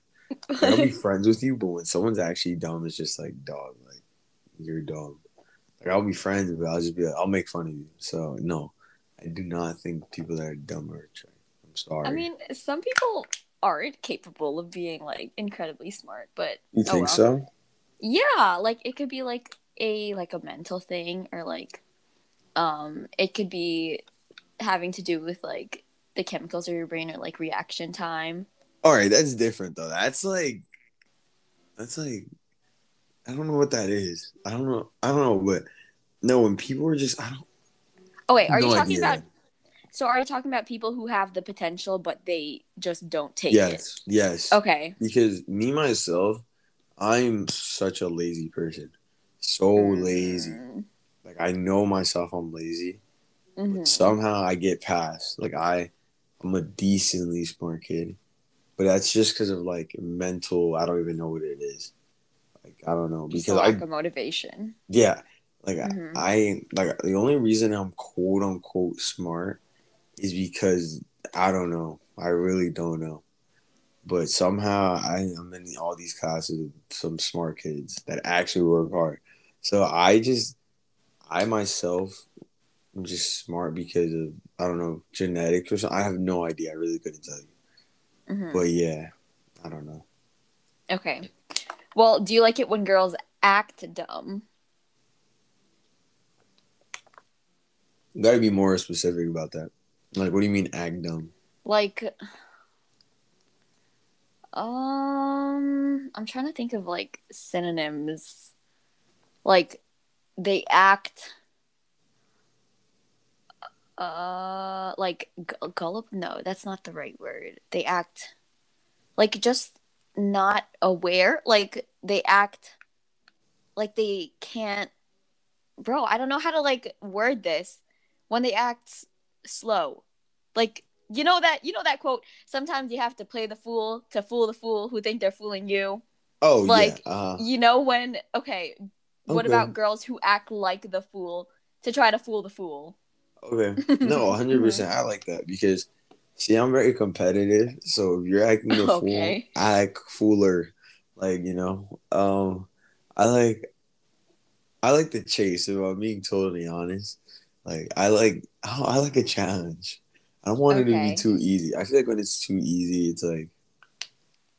Like, I'll be friends with you, but when someone's actually dumb, it's just like, dog, like you're dumb. Like I'll be friends, but I'll just be like, I'll make fun of you. So no, I do not think people that are dumb are attractive. I'm sorry. I mean, some people aren't capable of being like incredibly smart, but you oh think well. so? Yeah, like it could be like a like a mental thing or like um, it could be having to do with like the chemicals of your brain or like reaction time. All right, that's different though. That's like, that's like, I don't know what that is. I don't know. I don't know, but no, when people are just, I don't. Oh wait, are no you talking idea. about? So are you talking about people who have the potential but they just don't take it? Yes, yes. Okay. Because me myself, I'm such a lazy person. So lazy. Mm, Like I know myself, I'm lazy. mhm. But somehow I get past. Like I, I'm a decently smart kid, but that's just because of like mental. I don't even know what it is. Like I don't know because I lack of motivation. yeah, like Mhm. I, I like the only reason I'm quote unquote smart is because I don't know. I really don't know. But somehow I, I'm in all these classes with some smart kids that actually work hard. So I just, I myself, am just smart because of I don't know genetics or something. I have no idea. I really couldn't tell you. Mhm. But yeah, I don't know. Okay. Well, do you like it when girls act dumb? You gotta be more specific about that. Like, what do you mean act dumb? Like um I'm trying to think of like synonyms. Like they act uh like gu- gullible no that's not the right word they act like just not aware like they act like they can't bro i don't know how to like word this when they act slow like you know that you know that quote sometimes you have to play the fool to fool the fool who think they're fooling you Oh Like, yeah, uh, you know when okay what Okay. about girls who act like the fool to try to fool the fool Okay. No, hundred percent. I like that because see, I'm very competitive. So if you're acting the Okay. fool, I act fooler. Like you know, um, I like, I like the chase. If I'm being totally honest, like I like, I I like a challenge. I don't want it to be too easy. I feel like when it's too easy, it's like,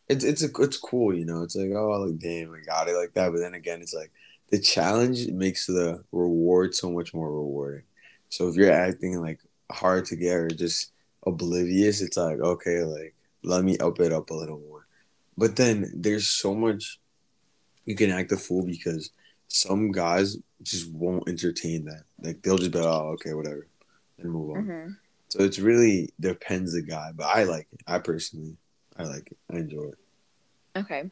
it's it's a, it's cool, you know. It's like oh, like damn, I got it like that. But then again, it's like the challenge makes the reward so much more rewarding. So if you're acting like hard to get or just oblivious, it's like okay, like let me up it up a little more. But then there's so much you can act a fool because some guys just won't entertain that. Like they'll just be like, oh okay, whatever, and move on. hmm So it's really depends the guy, but I like it. I personally, I like it. I enjoy it. okay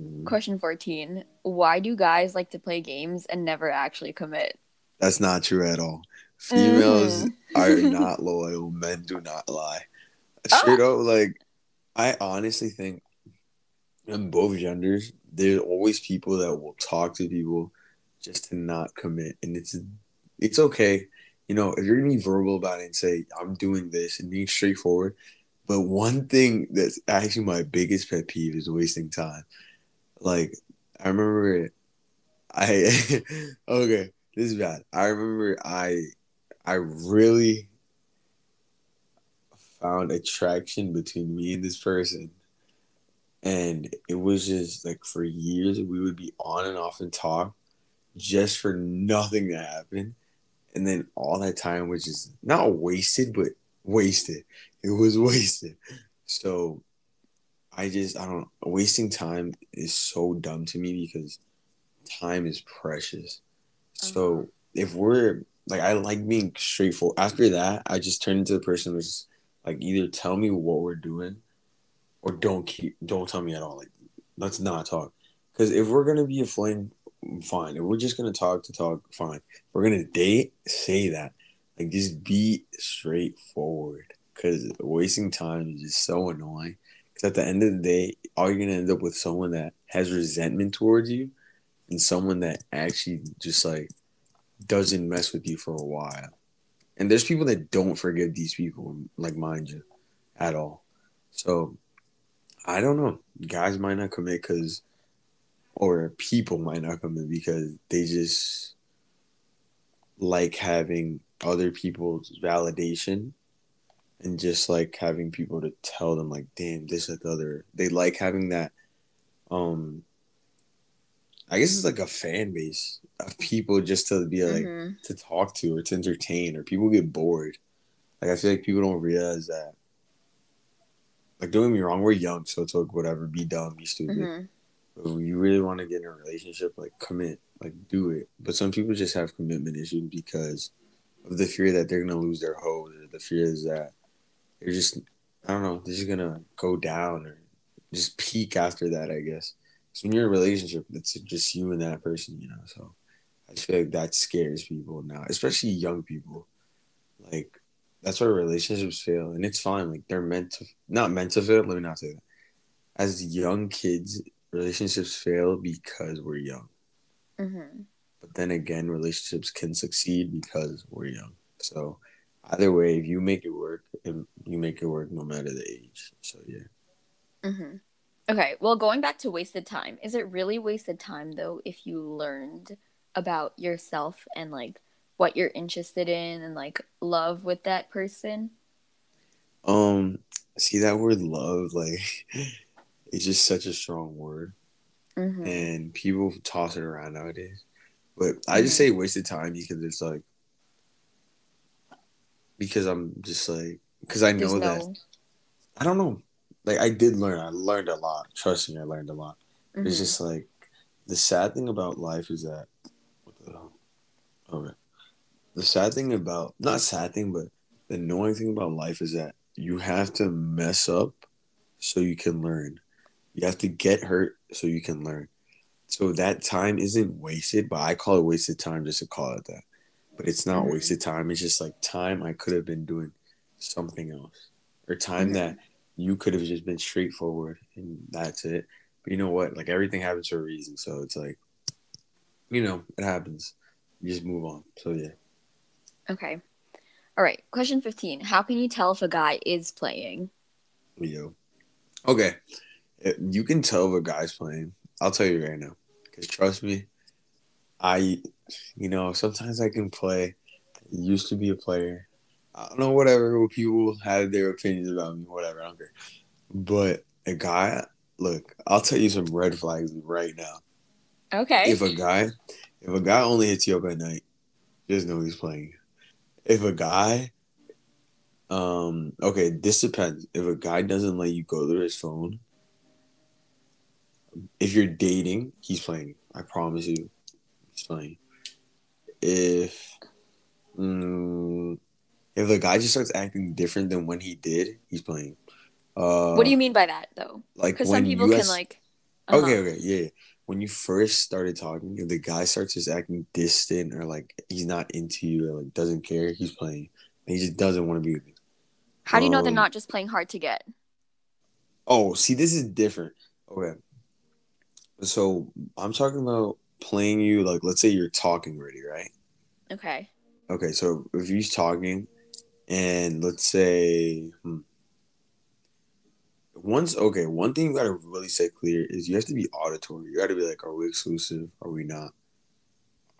Mhm. question 14 why do guys like to play games and never actually commit That's not true at all. Females Mhm. are not loyal. Men do not lie. Straight up, like I honestly think in both genders, there's always people that will talk to people just to not commit, and it's it's okay. You know, if you're gonna be verbal about it and say I'm doing this and being straightforward, but one thing that's actually my biggest pet peeve is wasting time. Like I remember, I okay, this is bad. I remember I I really found attraction between me and this person. And it was just like for years we would be on and off and talk just for nothing to happen. And then all that time was just not wasted, but wasted. It was wasted. So I just I don't wasting time is so dumb to me because time is precious. So uh-huh. if we're like I like being straightforward. After that, I just turn into the person who's like either tell me what we're doing or don't keep don't tell me at all. Like let's not talk. Because if we're gonna be a fling, fine. If we're just gonna talk to talk, fine. If we're gonna date, say that. Like just be straightforward. Because wasting time is just so annoying. Because at the end of the day, all you're gonna end up with someone that has resentment towards you, and someone that actually just like doesn't mess with you for a while. And there's people that don't forgive these people, like mind you, at all. So I don't know. Guys might not commit because, or people might not commit because they just like having other people's validation and just like having people to tell them like damn this that the other they like having that um i guess it's like a fan base of people just to be like Mhm. to talk to or to entertain or people get bored. Like I feel like people don't realize that. Like don't get me wrong, we're young, so it's like whatever, be dumb, be stupid. Mhm. When you really want to get in a relationship, like commit, like do it. But some people just have commitment issues because of the fear that they're gonna lose their hoe, or the fear is that they're just I don't know, they're just gonna go down or just peak after that, I guess. So when you're in a relationship, it's just you and that person, you know. So I feel like that scares people now, especially young people. Like that's why relationships fail, and it's fine. Like they're meant to, not meant to fail. Let me not say that. As young kids, relationships fail because we're young. Mhm. But then again, relationships can succeed because we're young. So either way, if you make it work, and you make it work no matter the age. So yeah. Mm-hmm. Okay, well, going back to wasted time, is it really wasted time though if you learned about yourself and like what you're interested in and like love with that person? Um, see that word love, like it's just such a strong word. Mhm. and people toss it around nowadays. But I just say wasted time because it's like because I'm just like because I know There's that no. I don't know. Like I did learn. I learned a lot. Trust me, I learned a lot. It's Mhm. just like the sad thing about life is that what the hell? Okay. The sad thing about not sad thing, but the annoying thing about life is that you have to mess up so you can learn. You have to get hurt so you can learn. So that time isn't wasted, but I call it wasted time just to call it that. But it's not Mhm. wasted time. It's just like time I could have been doing something else. Or time Mhm. that you could have just been straightforward and that's it. But you know what? Like everything happens for a reason. So it's like, you know, it happens. You just move on. So yeah. Okay. All right. Question 15. How can you tell if a guy is playing? Leo. Okay. You can tell if a guy's playing. I'll tell you right now. Because trust me, I, you know, sometimes I can play. I used to be a player. I don't know, whatever. People have their opinions about me, whatever. I don't care. But a guy, look, I'll tell you some red flags right now. Okay. If a guy, if a guy only hits you up at night, just know he's playing. If a guy, um, okay, this depends. If a guy doesn't let you go to his phone, if you're dating, he's playing. I promise you, he's playing. If, mm, if a guy just starts acting different than when he did, he's playing. Uh, what do you mean by that though? like Because some people can like. uh-huh. Okay, okay, yeah. When you first started talking, if the guy starts just acting distant or like he's not into you or like doesn't care, he's playing. He just doesn't want to be with you. How do you know they're um, not just playing hard to get? Oh, see, this is different. Okay. So I'm talking about playing you like let's say you're talking already, right? Okay. Okay, so if he's talking and let's say hmm, once okay, one thing you gotta really say clear is you have to be auditory. You gotta be like, are we exclusive? Are we not?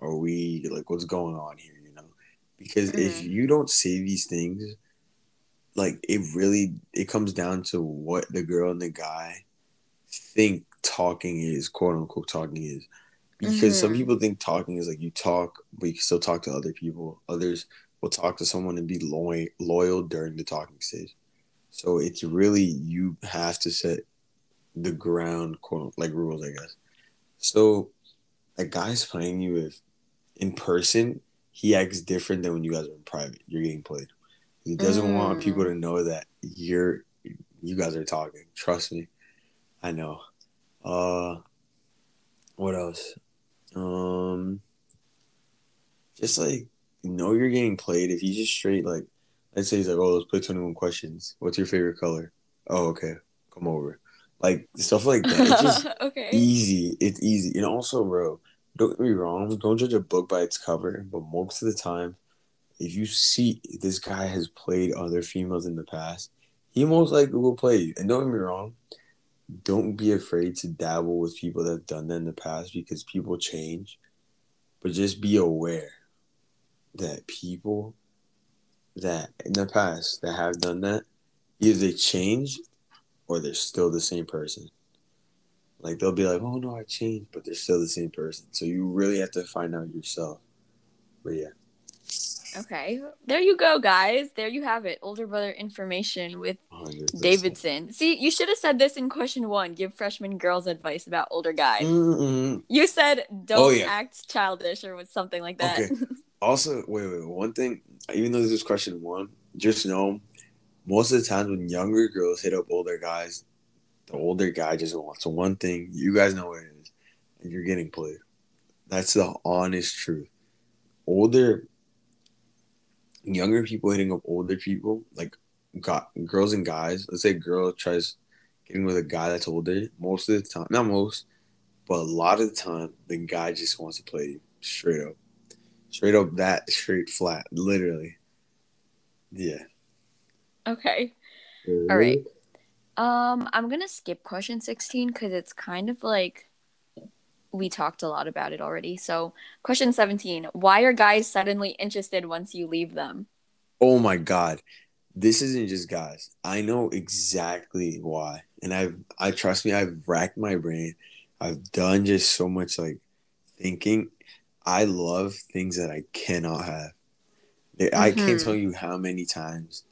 Are we like what's going on here, you know? Because if Mhm. you don't say these things, like it really it comes down to what the girl and the guy think talking is, quote unquote talking is. Because some Mhm. people think talking is like you talk, but you can still talk to other people. Others will talk to someone and be loyal loyal during the talking stage. So it's really you have to set the ground quote like rules, I guess. So a guy's playing you if in person he acts different than when you guys are in private. You're getting played. He doesn't want Mm. people to know that you're you guys are talking. Trust me. I know. Uh what else? Um just like know you're getting played. If you just straight like let's say he's like, Oh, let's play twenty one questions. What's your favorite color? Oh, okay. Come over. Like stuff like that. It's just okay. easy. It's easy. And also, bro, don't get me wrong. Don't judge a book by its cover. But most of the time, if you see this guy has played other females in the past, he most likely will play you. And don't get me wrong. Don't be afraid to dabble with people that have done that in the past because people change. But just be aware that people that in the past that have done that, either they change or they're still the same person. Like they'll be like, "Oh no, I changed," but they're still the same person. So you really have to find out yourself. But yeah. Okay, there you go, guys. There you have it. Older brother information with 100%. Davidson. See, you should have said this in question one. Give freshman girls advice about older guys. Mm-mm. You said don't Oh, yeah. act childish or with something like that. Okay. Also, wait, wait. One thing, even though this is question one, just know most of the time when younger girls hit up older guys, the older guy just wants one thing. You guys know what it is, and you're getting played. That's the honest truth. Older, younger people hitting up older people, like got girls and guys. Let's say a girl tries getting with a guy that's older. Most of the time, not most, but a lot of the time, the guy just wants to play you straight up. Straight up that straight flat, literally. Yeah. okay. All right. Um, I'm gonna skip question 16 because it's kind of like we talked a lot about it already. So, question 17: Why are guys suddenly interested once you leave them? Oh my god. This isn't just guys. I know exactly why. And I've I trust me, I've racked my brain. I've done just so much like thinking. I love things that I cannot have. I can't Mhm. tell you how many times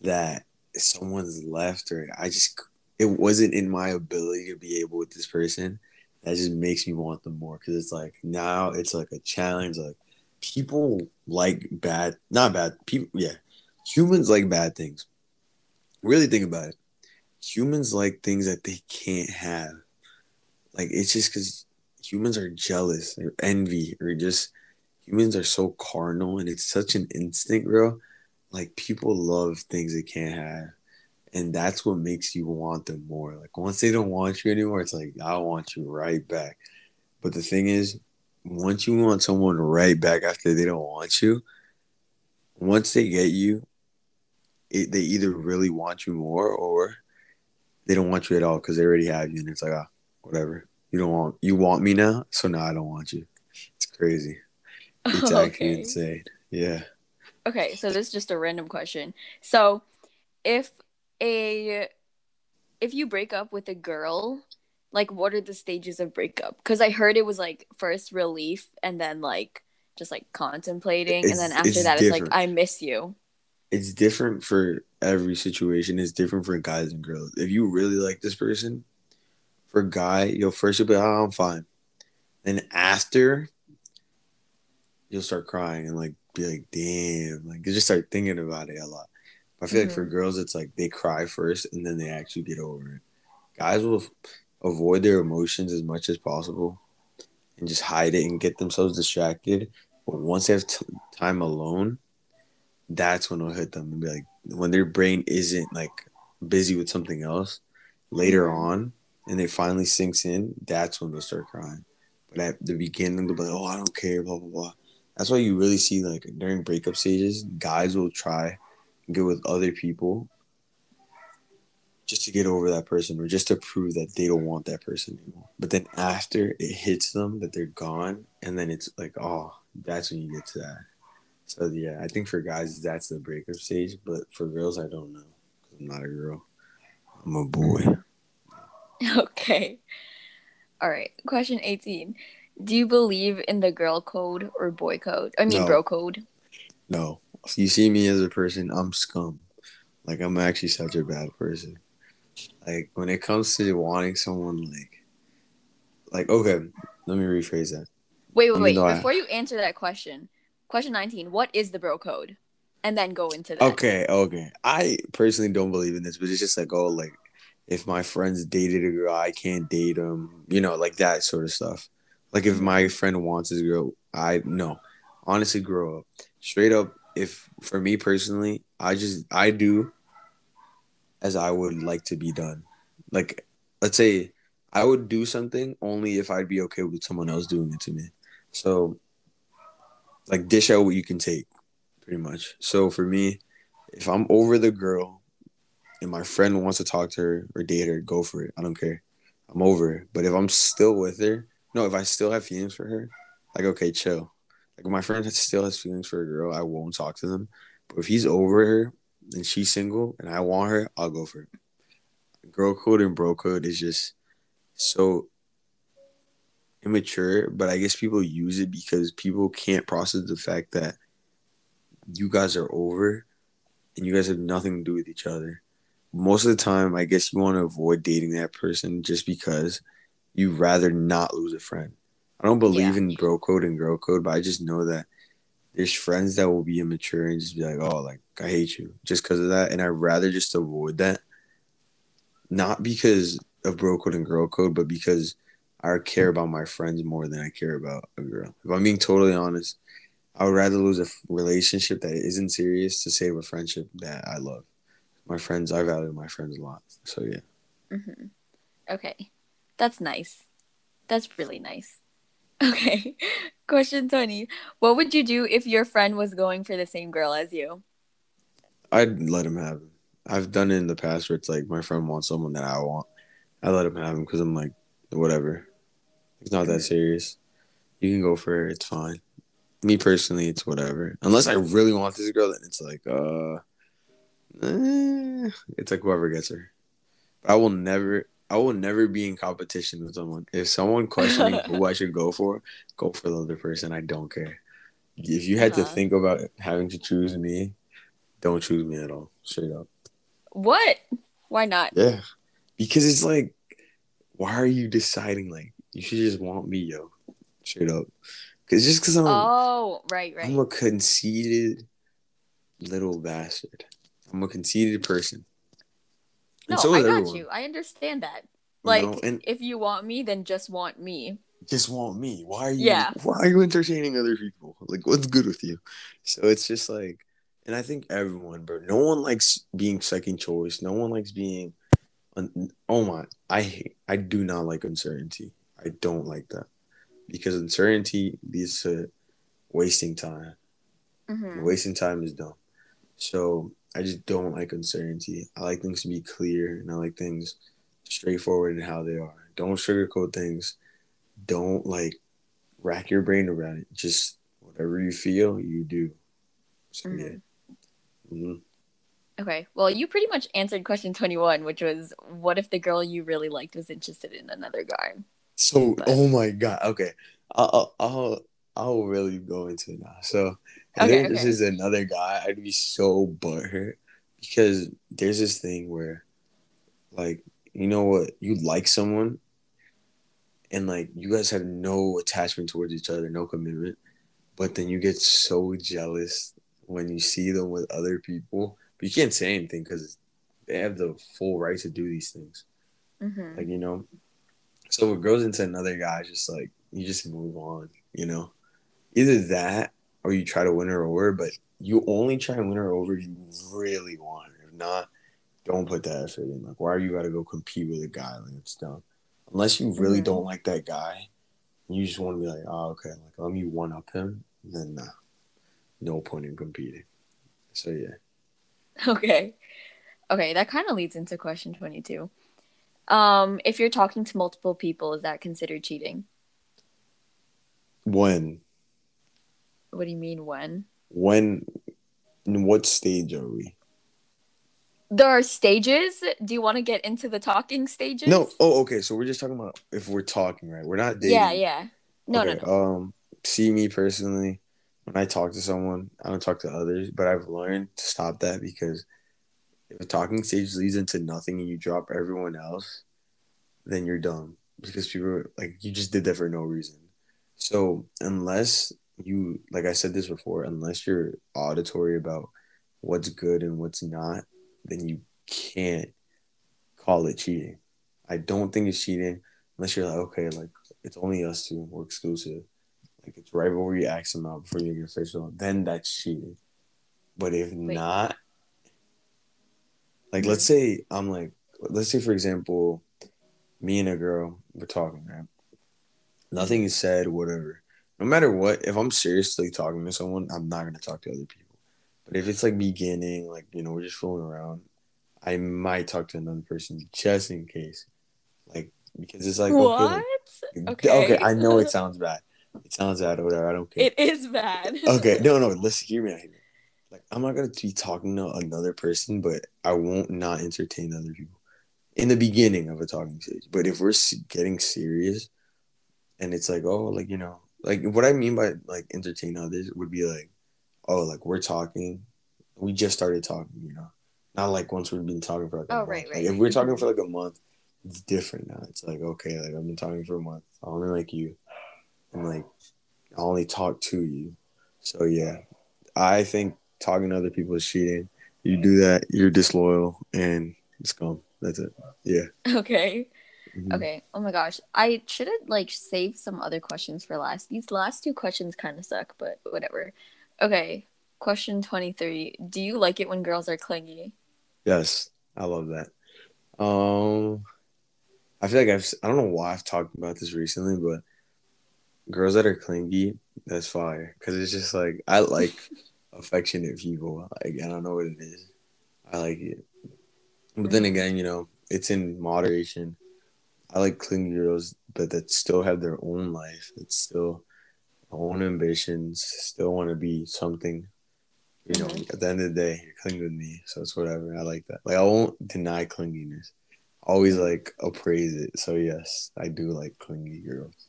that someone's left or I just it wasn't in my ability to be able with this person. That just makes me want them more because it's like now it's like a challenge. Like people like bad, not bad people. Yeah, humans like bad things. Really think about it. Humans like things that they can't have. Like it's just because humans are jealous or envy or just humans are so carnal and it's such an instinct, bro. Like people love things they can't have. And that's what makes you want them more. Like once they don't want you anymore, it's like I want you right back. But the thing is, once you want someone right back after they don't want you, once they get you, it, they either really want you more or they don't want you at all because they already have you, and it's like ah, whatever. You don't want you want me now, so now I don't want you. It's crazy. It's actually okay. insane. Yeah. Okay, so this is just a random question. So, if a if you break up with a girl, like what are the stages of breakup? Cuz I heard it was like first relief and then like just like contemplating It's- and then after it's that it's like. I miss you. It's different for every situation. It's different for guys and girls. If you really like this person, for a guy, you'll first you'll be like, oh, I'm fine. Then after, you'll start crying and like be like, damn, like you just start thinking about it a lot. I feel like for girls, it's like they cry first and then they actually get over it. Guys will avoid their emotions as much as possible and just hide it and get themselves distracted. But once they have t- time alone, that's when it'll hit them and be like, when their brain isn't like busy with something else later Mhm. on and it finally sinks in, that's when they'll start crying. But at the beginning, they'll be like, oh, I don't care, blah, blah, blah. That's why you really see like during breakup stages, guys will try get with other people just to get over that person or just to prove that they don't want that person anymore. But then after it hits them that they're gone, and then it's like, oh, that's when you get to that. So yeah, I think for guys that's the breakup stage, but for girls I don't know. I'm not a girl. I'm a boy. Okay. All right. Question 18. Do you believe in the girl code or boy code? I mean No. bro code. No. You see me as a person, I'm scum. Like I'm actually such a bad person. Like when it comes to wanting someone like like okay, let me rephrase that. Wait, wait, wait. though I- Before you answer that question, question 19, what is the bro code? And then go into that. Okay, okay. I personally don't believe in this, but it's just like, oh, like if my friends dated a girl, I can't date them. You know, like that sort of stuff. Like if my friend wants this girl, I no. Honestly, grow up. Straight up, if for me personally, I just I do as I would like to be done. Like, let's say I would do something only if I'd be okay with someone else doing it to me. So, like, dish out what you can take, pretty much. So for me, if I'm over the girl and my friend wants to talk to her or date her, go for it. I don't care. I'm over it. But if I'm still with her, no, if I still have feelings for her, like okay, chill. Like my friend still has feelings for a girl, I won't talk to them. But if he's over her and she's single and I want her, I'll go for it. Girl code and bro code is just so immature, but I guess people use it because people can't process the fact that you guys are over and you guys have nothing to do with each other. Most of the time, I guess you want to avoid dating that person just because you'd rather not lose a friend. I don't believe yeah. in bro code and girl code, but I just know that there's friends that will be immature and just be like, oh, like I hate you just because of that, and I'd rather just avoid that. Not because of bro code and girl code, but because I care about my friends more than I care about a girl. If I'm being totally honest, I would rather lose a relationship that isn't serious to save a friendship that I love. My friends, I value my friends a lot. So yeah. Mm-hmm. Okay, that's nice. That's really nice. Okay, question twenty: What would you do if your friend was going for the same girl as you? I'd let him have him. I've done it in the past where it's like my friend wants someone that I want. I let him have him because I'm like, whatever. It's not that serious. You can go for it. It's fine. Me personally, it's whatever. Unless I really want this girl, then it's like, uh, eh, it's like whoever gets her. But I will never, I will never be in competition with someone. If someone questioning who I should go for, go for the other person. I don't care. If you had uh-huh. to think about having to choose me, don't choose me at all. Straight up. What? Why not? Yeah, because it's like, why are you deciding like you should just want me, yo. Straight up. Cause just cause I'm Oh, right, right. I'm a conceited little bastard. I'm a conceited person. No, so I got everyone. you. I understand that. Like you know, and if you want me, then just want me. Just want me. Why are you yeah. why are you entertaining other people? Like what's good with you? So it's just like and I think everyone, bro, no one likes being second choice. No one likes being Un- oh my I I do not like uncertainty. I don't like that because uncertainty leads to wasting time. Mm-hmm. Wasting time is dumb. So I just don't like uncertainty. I like things to be clear and I like things straightforward in how they are. Don't sugarcoat things. Don't like rack your brain around it. Just whatever you feel, you do. So mm-hmm. yeah. Mm-hmm. Okay. Well, you pretty much answered question 21, which was what if the girl you really liked was interested in another guy? So, but... oh my god. Okay, I'll I'll I'll really go into it now. So, okay, okay. this is another guy, I'd be so butthurt because there's this thing where, like, you know what, you like someone, and like you guys have no attachment towards each other, no commitment, but then you get so jealous when you see them with other people, but you can't say anything because they have the full right to do these things. Mm-hmm. Like you know, so it goes into another guy, just like you just move on, you know. Either that or you try to win her over, but you only try and win her over if you really want her. If not, don't put that effort in. Like, why are you gotta go compete with a guy? Like it's dumb. Unless you really mm-hmm. don't like that guy, you just want to be like, oh, okay, like let me one up him. Then nah, no point in competing. So yeah. Okay. Okay, that kind of leads into question 22. Um, if you're talking to multiple people, is that considered cheating? When? What do you mean when? When? In what stage are we? There are stages. Do you want to get into the talking stages? No. Oh, okay. So we're just talking about if we're talking, right? We're not dating. Yeah, yeah. No, okay. no, no. Um, see me personally, when I talk to someone, I don't talk to others, but I've learned to stop that because if a talking stage leads into nothing and you drop everyone else, then you're dumb because people like you just did that for no reason. So unless you like I said this before, unless you're auditory about what's good and what's not, then you can't call it cheating. I don't think it's cheating unless you're like, okay, like it's only us two, we're exclusive. Like it's right before you ask them out before you get official, then that's cheating. But if Wait. not, like let's say I'm like let's say for example, me and a girl we're talking, right? Nothing is said, whatever. No matter what, if I'm seriously talking to someone, I'm not gonna talk to other people. But if it's like beginning, like you know, we're just fooling around, I might talk to another person just in case. Like because it's like what? Okay, like, okay. okay, I know it sounds bad. It sounds bad or whatever. I don't care. It is bad. okay, no, no. Listen, hear me out. Hear me like I'm not gonna be talking to another person, but I won't not entertain other people. in the beginning of a talking stage. But if we're getting serious, and it's like, oh, like you know, like what I mean by like entertain others would be like, oh, like we're talking, we just started talking, you know, not like once we've been talking for like oh, a right, month. right. Like if we're talking for like a month, it's different now. It's like okay, like I've been talking for a month. I only like you, and like I only talk to you. So yeah, I think talking to other people is cheating. You do that, you're disloyal and it's gone. That's it. Yeah. Okay. Mhm. Okay. Oh my gosh. I should have like saved some other questions for last. These last two questions kind of suck, but whatever. Okay. Question 23. Do you like it when girls are clingy? Yes, I love that. Um, I feel like I've I don't know why I've talked about this recently, but girls that are clingy, that's fire. Cause it's just like I like affectionate people. Like I don't know what it is. I like it. But then Mhm. again, you know, it's in moderation. I like clingy girls, but that still have their own life. That still own ambitions. Still want to be something. You know, Mhm. at the end of the day, you're clinging with me, so it's whatever. I like that. Like I won't deny clinginess. Always like appraise it. So yes, I do like clingy girls.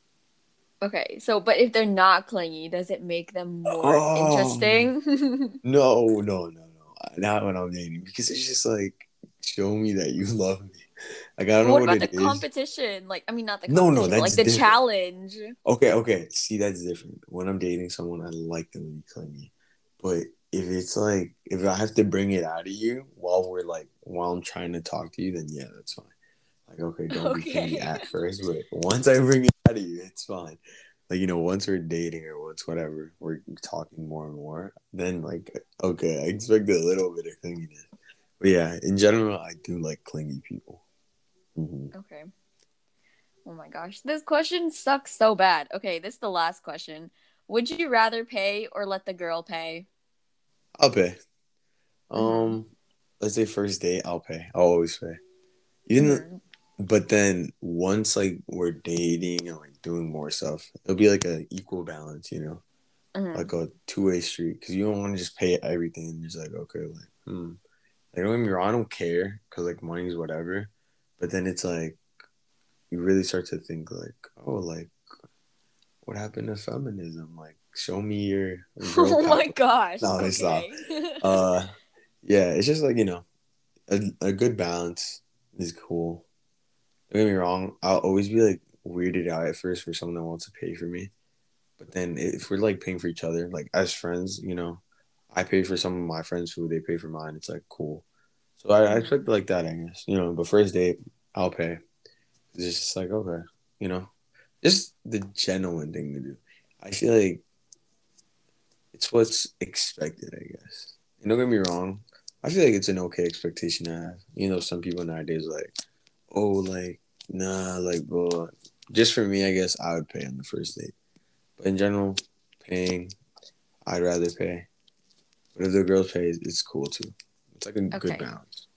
Okay. So, but if they're not clingy, does it make them more Oh. interesting? No, no, no, no. Not when I'm dating because it's just like show me that you love me. Like I don't what know about what it the is. competition? Like, I mean, not the No, no, competition, but, like that's the different. challenge. Okay, okay. See, that's different. When I'm dating someone, I like them to be clingy. But if it's like if I have to bring it out of you while we're like while I'm trying to talk to you, then yeah, that's fine. Like okay, don't be clingy at first, but once I bring it out of you, it's fine. Like you know, once we're dating or once whatever, we're talking more and more. Then like okay, I expect a little bit of clinginess. But yeah, in general, I do like clingy people. Hmm Okay. Oh my gosh. This question sucks so bad. Okay, this is the last question. Would you rather pay or let the girl pay? I'll pay. Um, Mhm. let's say first date, I'll pay. I'll always pay. Even though- Mhm. but then once like we're dating and like doing more stuff, it'll be like a equal balance, you know, Mhm. like a two way street. Because you don't want to just pay everything. and just like okay, like hmm. Like don't get me wrong, I don't care because like money's whatever. But then it's like you really start to think like, oh, like what happened to feminism? Like show me your. oh my gosh. No, it's not. uh yeah it's just like you know a, a good balance is cool don't get me wrong i'll always be like weirded out at first for someone that wants to pay for me but then if we're like paying for each other like as friends you know i pay for some of my friends food they pay for mine it's like cool so i, I expect like that i guess you know but first date i'll pay it's just like okay you know just the genuine thing to do i feel like it's what's expected i guess and don't get me wrong I feel like it's an okay expectation to have. You know, some people nowadays like, oh, like, nah, like, bro. Just for me, I guess I would pay on the first date. But in general, paying, I'd rather pay. But if the girls pay, it's cool too. It's like a Okay. good balance.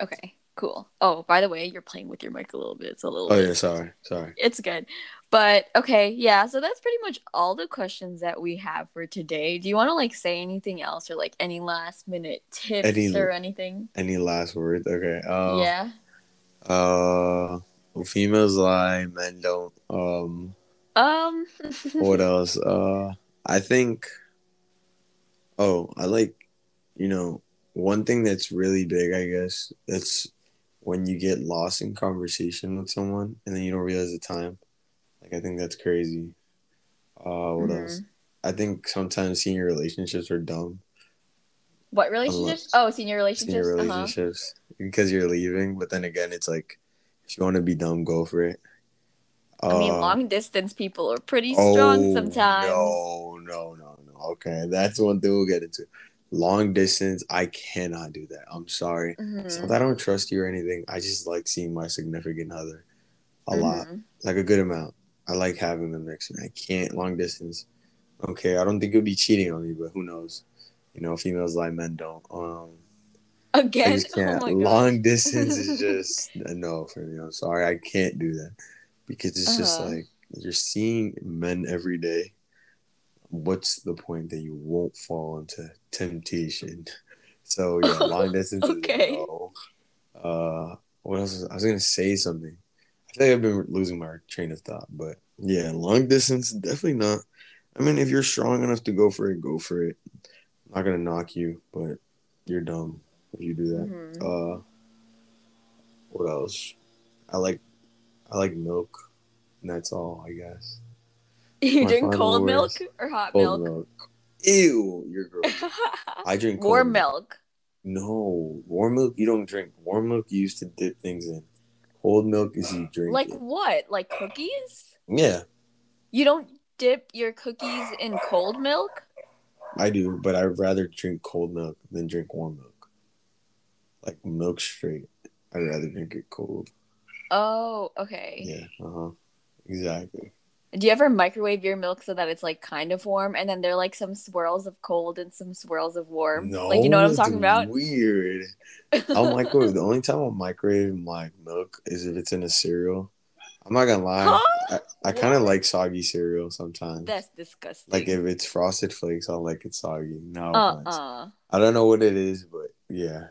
okay, cool. Oh, by the way, you're playing with your mic a little bit. It's a little Oh bit yeah, sorry, sorry. it's good. But okay, yeah, so that's pretty much all the questions that we have for today. Do you want to like say anything else or like any last minute tips Any- or anything? Any last words? Okay. Uh, yeah. Uh, females lie, men don't. Um, Um what else? Uh, I think. Oh, I like, you know, one thing that's really big. I guess that's when you get lost in conversation with someone and then you don't realize the time. Like I think that's crazy. Uh, what Mhm. else? I think sometimes senior relationships are dumb. What relationships? Oh, senior relationships. Senior Uh-huh. relationships because you're leaving, but then again, it's like if you want to be dumb, go for it. I mean, Uh, long distance people are pretty strong Oh, sometimes. No, no, no, no. Okay, that's one thing we'll get into. Long distance, I cannot do that. I'm sorry. Mhm. That I don't trust you or anything. I just like seeing my significant other a lot, Mhm. like a good amount. I like having them next to me. I can't long distance. Okay, I don't think you'll be cheating on me, but who knows? You know, females like men don't. Um, Again, just oh long distance is just no for me. I'm sorry, I can't do that because it's just Uh-huh. like you're seeing men every day. What's the point that you won't fall into temptation? So yeah, long distance. Okay. Uh, what else? Was, I was gonna say something. I think I've been losing my train of thought, but yeah, long distance definitely not. I mean, if you're strong enough to go for it, go for it. I'm not gonna knock you, but you're dumb if you do that. Mhm. Uh, what else? I like, I like milk, and that's all, I guess. You My drink cold milk or hot Cold milk? milk. Ew, you're gross. I drink cold Warm milk. milk. No, warm milk you don't drink. Warm milk you used to dip things in. Cold milk is you drink Like it. what? Like cookies? Yeah, You don't dip your cookies in cold milk? I do, but I'd rather drink cold milk than drink warm milk. Like milk straight. I'd rather drink it cold. Oh, okay. Yeah, uh huh. Exactly. Do you ever microwave your milk so that it's like kind of warm and then there are like some swirls of cold and some swirls of warm? No, like you know what I'm talking about? Weird. I'll microwave. The only time I'll microwave my milk is if it's in a cereal. I'm not gonna lie. Huh? I, I kind of like soggy cereal sometimes. That's disgusting. like if it's frosted flakes, I'll like it soggy. No uh-uh. I don't know what it is, but yeah,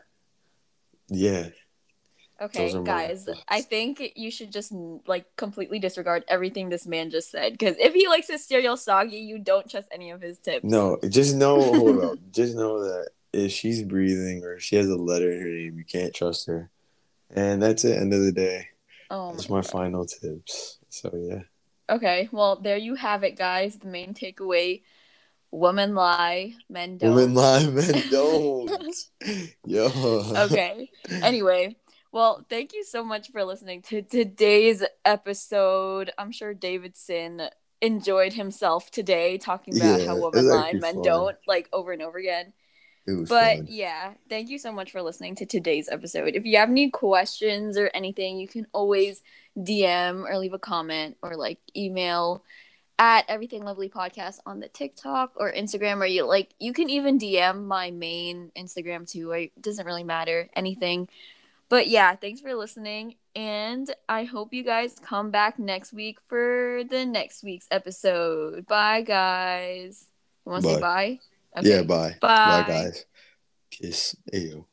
yeah. Okay, Those are my guys. I think you should just like completely disregard everything this man just said because if he likes his cereal soggy, you don't trust any of his tips. No, just know. hold up. Just know that if she's breathing or she has a letter in her name, you can't trust her. And that's it. End of the day. Oh That's my my final tips. So yeah. Okay, well, there you have it, guys. The main takeaway women lie, men don't. Women lie, men don't. Yo. okay. Anyway, well, thank you so much for listening to today's episode. I'm sure Davidson enjoyed himself today talking about Yeah, how women lie and men fun. don't, like over and over again. But fun. yeah, thank you so much for listening to today's episode. If you have any questions or anything, you can always DM or leave a comment or like email at everything lovely podcast on the TikTok or Instagram or you like you can even DM my main Instagram too. It doesn't really matter anything. But yeah, thanks for listening and I hope you guys come back next week for the next week's episode. Bye guys. You want to say bye? Yeah, bye. Bye. Bye, guys. Kiss. Ew.